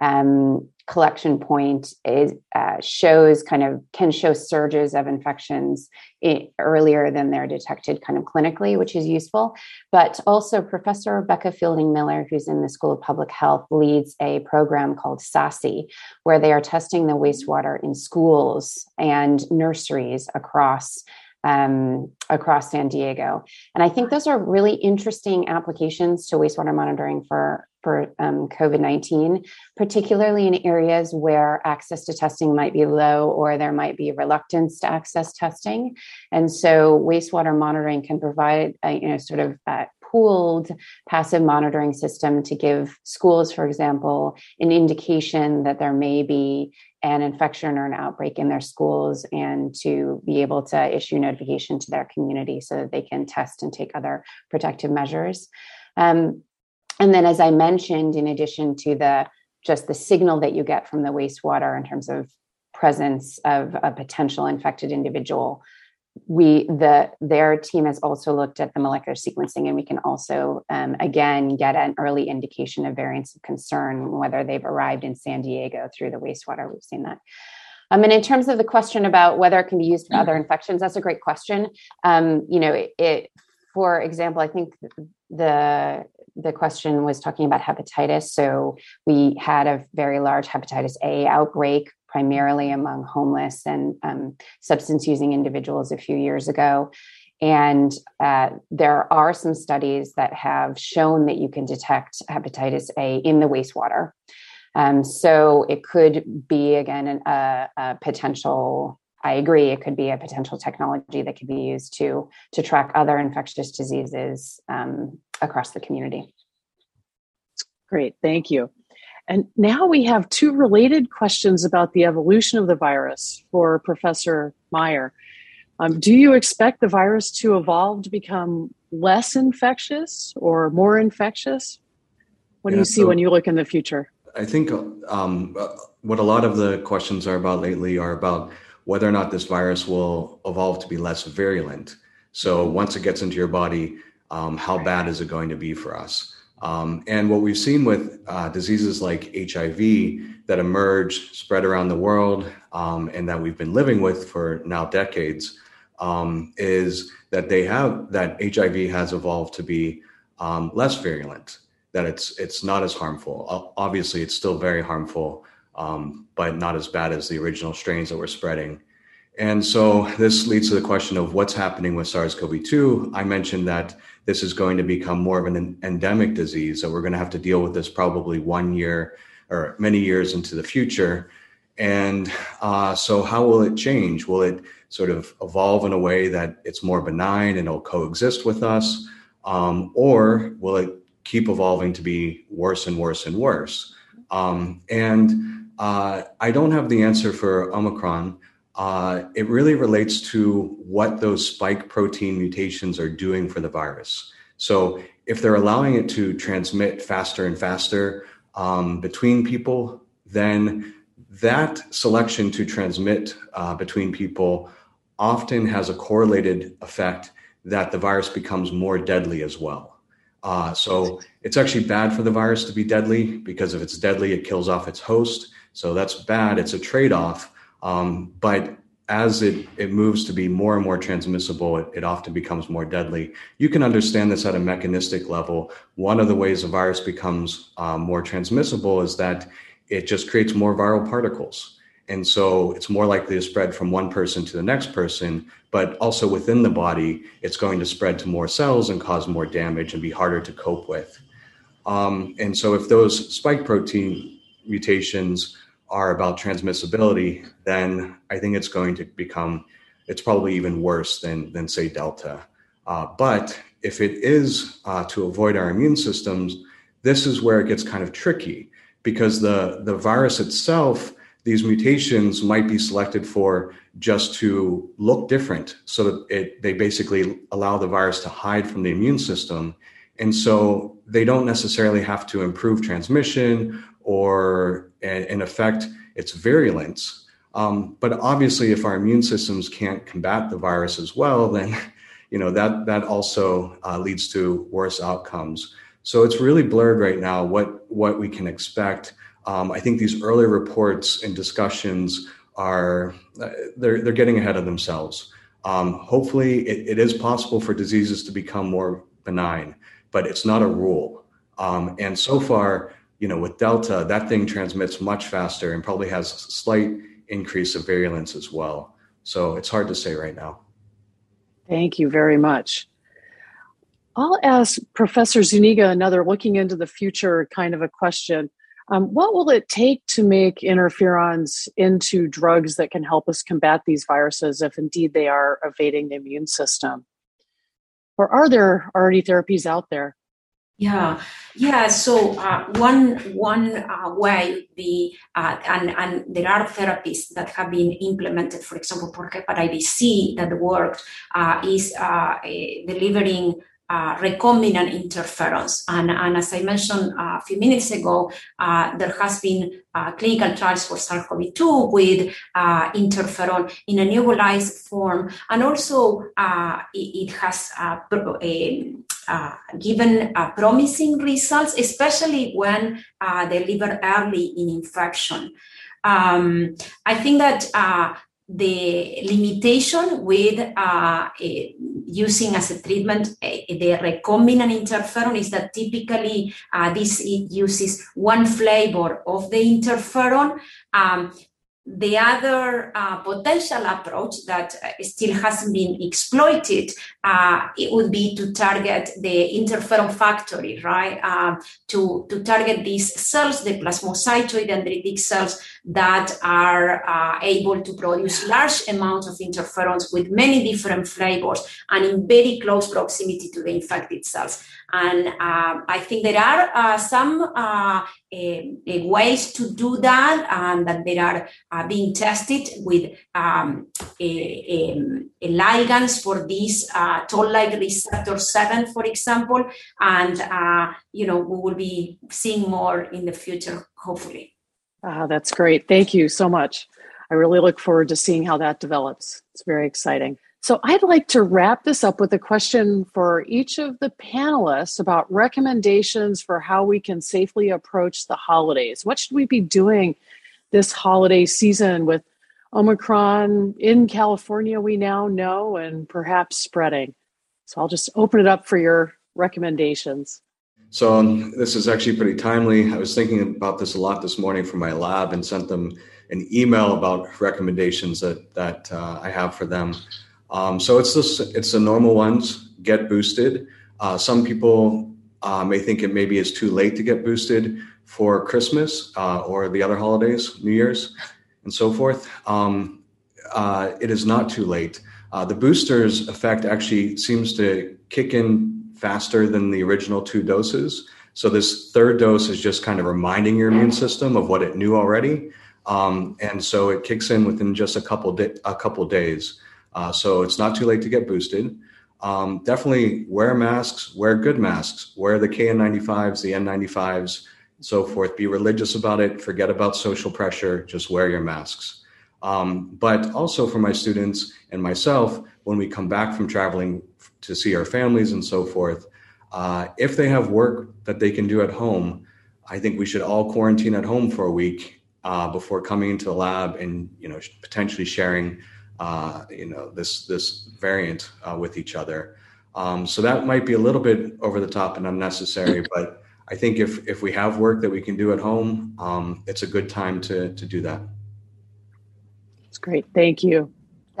um, collection point is, uh, shows kind of can show surges of infections I- earlier than they're detected kind of clinically, which is useful. But also, Professor Rebecca Fielding Miller, who's in the School of Public Health, leads a program called SASEA, where they are testing the wastewater in schools and nurseries across um, across San Diego. And I think those are really interesting applications to wastewater monitoring for for um, COVID nineteen, particularly in areas where access to testing might be low or there might be reluctance to access testing. And so, wastewater monitoring can provide, a, you know, sort of uh, pooled passive monitoring system to give schools, for example, an indication that there may be an infection or an outbreak in their schools and to be able to issue notification to their community so that they can test and take other protective measures. Um, and then, as I mentioned, in addition to the just the signal that you get from the wastewater in terms of presence of a potential infected individual, we the their team has also looked at the molecular sequencing and we can also um, again get an early indication of variants of concern whether they've arrived in san diego through the wastewater. We've seen that. Um, and in terms of the question about whether it can be used for other infections that's a great question. Um, you know it, it for example i think the the question was talking about hepatitis. So we had a very large hepatitis a outbreak primarily among homeless and um, substance using individuals a few years ago. And uh, there are some studies that have shown that you can detect hepatitis A in the wastewater. Um, so it could be, again, a, a potential I agree. It could be a potential technology that could be used to to track other infectious diseases um, across the community. Great, thank you. And now we have two related questions about the evolution of the virus for Professor Meyer. Um, do you expect the virus to evolve to become less infectious or more infectious? What do you see so when you look in the future? I think um, what a lot of the questions are about lately are about whether or not this virus will evolve to be less virulent. So once it gets into your body, um, how bad is it going to be for us? Um, and what we've seen with uh, diseases like HIV that emerge, spread around the world, um, and that we've been living with for now decades, um, is that they have that HIV has evolved to be um, less virulent. That it's it's not as harmful. Obviously, it's still very harmful, um, but not as bad as the original strains that were spreading. And so this leads to the question of what's happening with SARS CoV 2. I mentioned that this is going to become more of an endemic disease, that we're going to have to deal with this probably one year or many years into the future. And uh, so, how will it change? Will it sort of evolve in a way that it's more benign and it'll coexist with us? Um, or will it keep evolving to be worse and worse and worse? Um, and uh, I don't have the answer for Omicron. Uh, it really relates to what those spike protein mutations are doing for the virus. So, if they're allowing it to transmit faster and faster um, between people, then that selection to transmit uh, between people often has a correlated effect that the virus becomes more deadly as well. Uh, so it's actually bad for the virus to be deadly because if it's deadly, it kills off its host. So that's bad. It's a trade off. Um, but as it, it moves to be more and more transmissible, it, it often becomes more deadly. You can understand this at a mechanistic level. One of the ways a virus becomes um, more transmissible is that it just creates more viral particles. And so it's more likely to spread from one person to the next person, but also within the body, it's going to spread to more cells and cause more damage and be harder to cope with. Um, and so if those spike protein mutations are about transmissibility, then I think it's going to become, it's probably even worse than, than say, Delta. Uh, but if it is uh, to avoid our immune systems, this is where it gets kind of tricky because the, the virus itself, these mutations might be selected for just to look different so that it, they basically allow the virus to hide from the immune system. And so they don't necessarily have to improve transmission or in effect its virulence. Um, but obviously, if our immune systems can't combat the virus as well, then you know that that also uh, leads to worse outcomes. So it's really blurred right now what what we can expect. Um, I think these early reports and discussions are uh, they're they're getting ahead of themselves. Um, hopefully, it, it is possible for diseases to become more benign, but it's not a rule. Um, and so far, you know, with Delta, that thing transmits much faster and probably has a slight increase of virulence as well. So it's hard to say right now. Thank you very much. I'll ask Professor Zuniga another looking into the future kind of a question. Um, what will it take to make interferons into drugs that can help us combat these viruses if indeed they are evading the immune system? Or are there already therapies out there? Yeah, yeah. So uh, one one uh, way would be, uh, and and there are therapies that have been implemented, for example, for hepatitis C that worked, uh, is uh, delivering uh, recombinant interferons. And, and, as I mentioned a few minutes ago, uh, there has been uh, clinical trials for SARS-CoV-2 with uh, interferon in a nebulized form, and also uh, it, it, has uh, given promising results, especially when delivered early in infection. Um, I think that the limitation with uh, uh, using as a treatment uh, the recombinant interferon is that typically uh, this uses one flavor of the interferon um, the other uh, potential approach that uh, still hasn't been exploited uh, it would be to target the interferon factory, right? Um, to, to target these cells, the plasmacytoid dendritic cells that are uh, able to produce large amounts of interferons with many different flavors and in very close proximity to the infected cells. And uh, I think there are uh, some uh, ways to do that, and that they are uh, being tested with um, a, a, a ligands for these uh, toll-like receptor 7, for example. And, uh, you know, we will be seeing more in the future, hopefully. Ah, that's great. Thank you so much. I really look forward to seeing how that develops. It's very exciting. So I'd like to wrap this up with a question for each of the panelists about recommendations for how we can safely approach the holidays. What should we be doing this holiday season with Omicron in California, we now know, and perhaps spreading? So I'll just open it up for your recommendations. So this is actually pretty timely. I was thinking about this a lot this morning for my lab and sent them an email about recommendations that that uh, I have for them. Um, so it's this, it's the normal ones. Get boosted. Uh, some people uh, may think it maybe is too late to get boosted for Christmas uh, or the other holidays, New Year's, and so forth. Um, uh, it is not too late. Uh, the booster's effect actually seems to kick in faster than the original two doses. So this third dose is just kind of reminding your immune system of what it knew already, um, and so it kicks in within just a couple di- a couple days. Uh, so it's not too late to get boosted. Um, definitely wear masks, wear good masks, wear the KN95s, the N95s, and so forth. Be religious about it. Forget about social pressure. Just wear your masks. Um, but also for my students and myself, when we come back from traveling to see our families and so forth, uh, if they have work that they can do at home, I think we should all quarantine at home for a week uh, before coming into the lab and you know potentially sharing uh, you know this this variant uh, with each other. Um, so that might be a little bit over the top and unnecessary, but I think if if we have work that we can do at home, um, it's a good time to to do that. That's great. Thank you.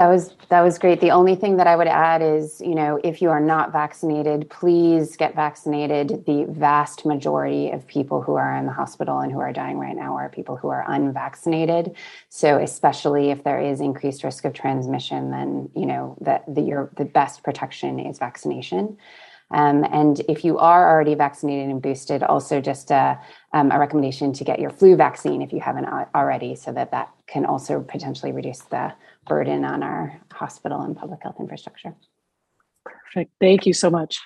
That was that was great. The only thing that I would add is, you know, if you are not vaccinated, please get vaccinated. The vast majority of people who are in the hospital and who are dying right now are people who are unvaccinated. So, especially if there is increased risk of transmission, then you know that the your the best protection is vaccination. Um, and if you are already vaccinated and boosted, also just a, um, a, recommendation to get your flu vaccine if you haven't already, so that that can also potentially reduce the burden on our hospital and public health infrastructure. Perfect. Thank you so much.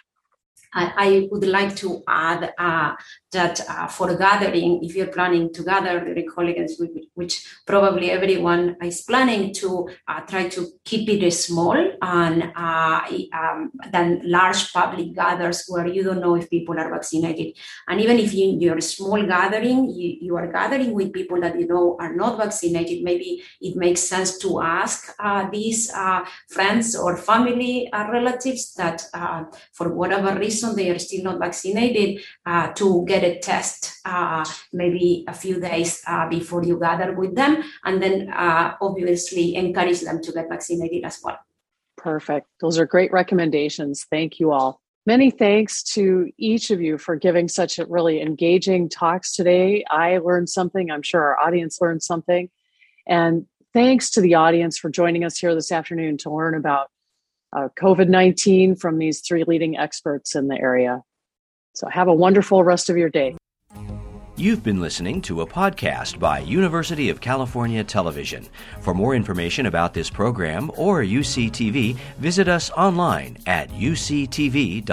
I, would like to add uh, that uh, for gathering, if you're planning to gather the colleagues, which probably everyone is planning to uh, try to keep it small and uh, um, than large public gathers where you don't know if people are vaccinated. And even if you, you're a small gathering, you, you are gathering with people that you know are not vaccinated, maybe it makes sense to ask uh, these uh, friends or family relatives that for whatever reason reason they are still not vaccinated uh, to get a test uh, maybe a few days uh, before you gather with them, and then uh, obviously encourage them to get vaccinated as well. Perfect. Those are great recommendations. Thank you all. Many thanks to each of you for giving such a really engaging talks today. I learned something. I'm sure our audience learned something. And thanks to the audience for joining us here this afternoon to learn about uh, COVID 19 from these three leading experts in the area. So have a wonderful rest of your day. You've been listening to a podcast by University of California Television. For more information about this program or UCTV, visit us online at uctv.tv.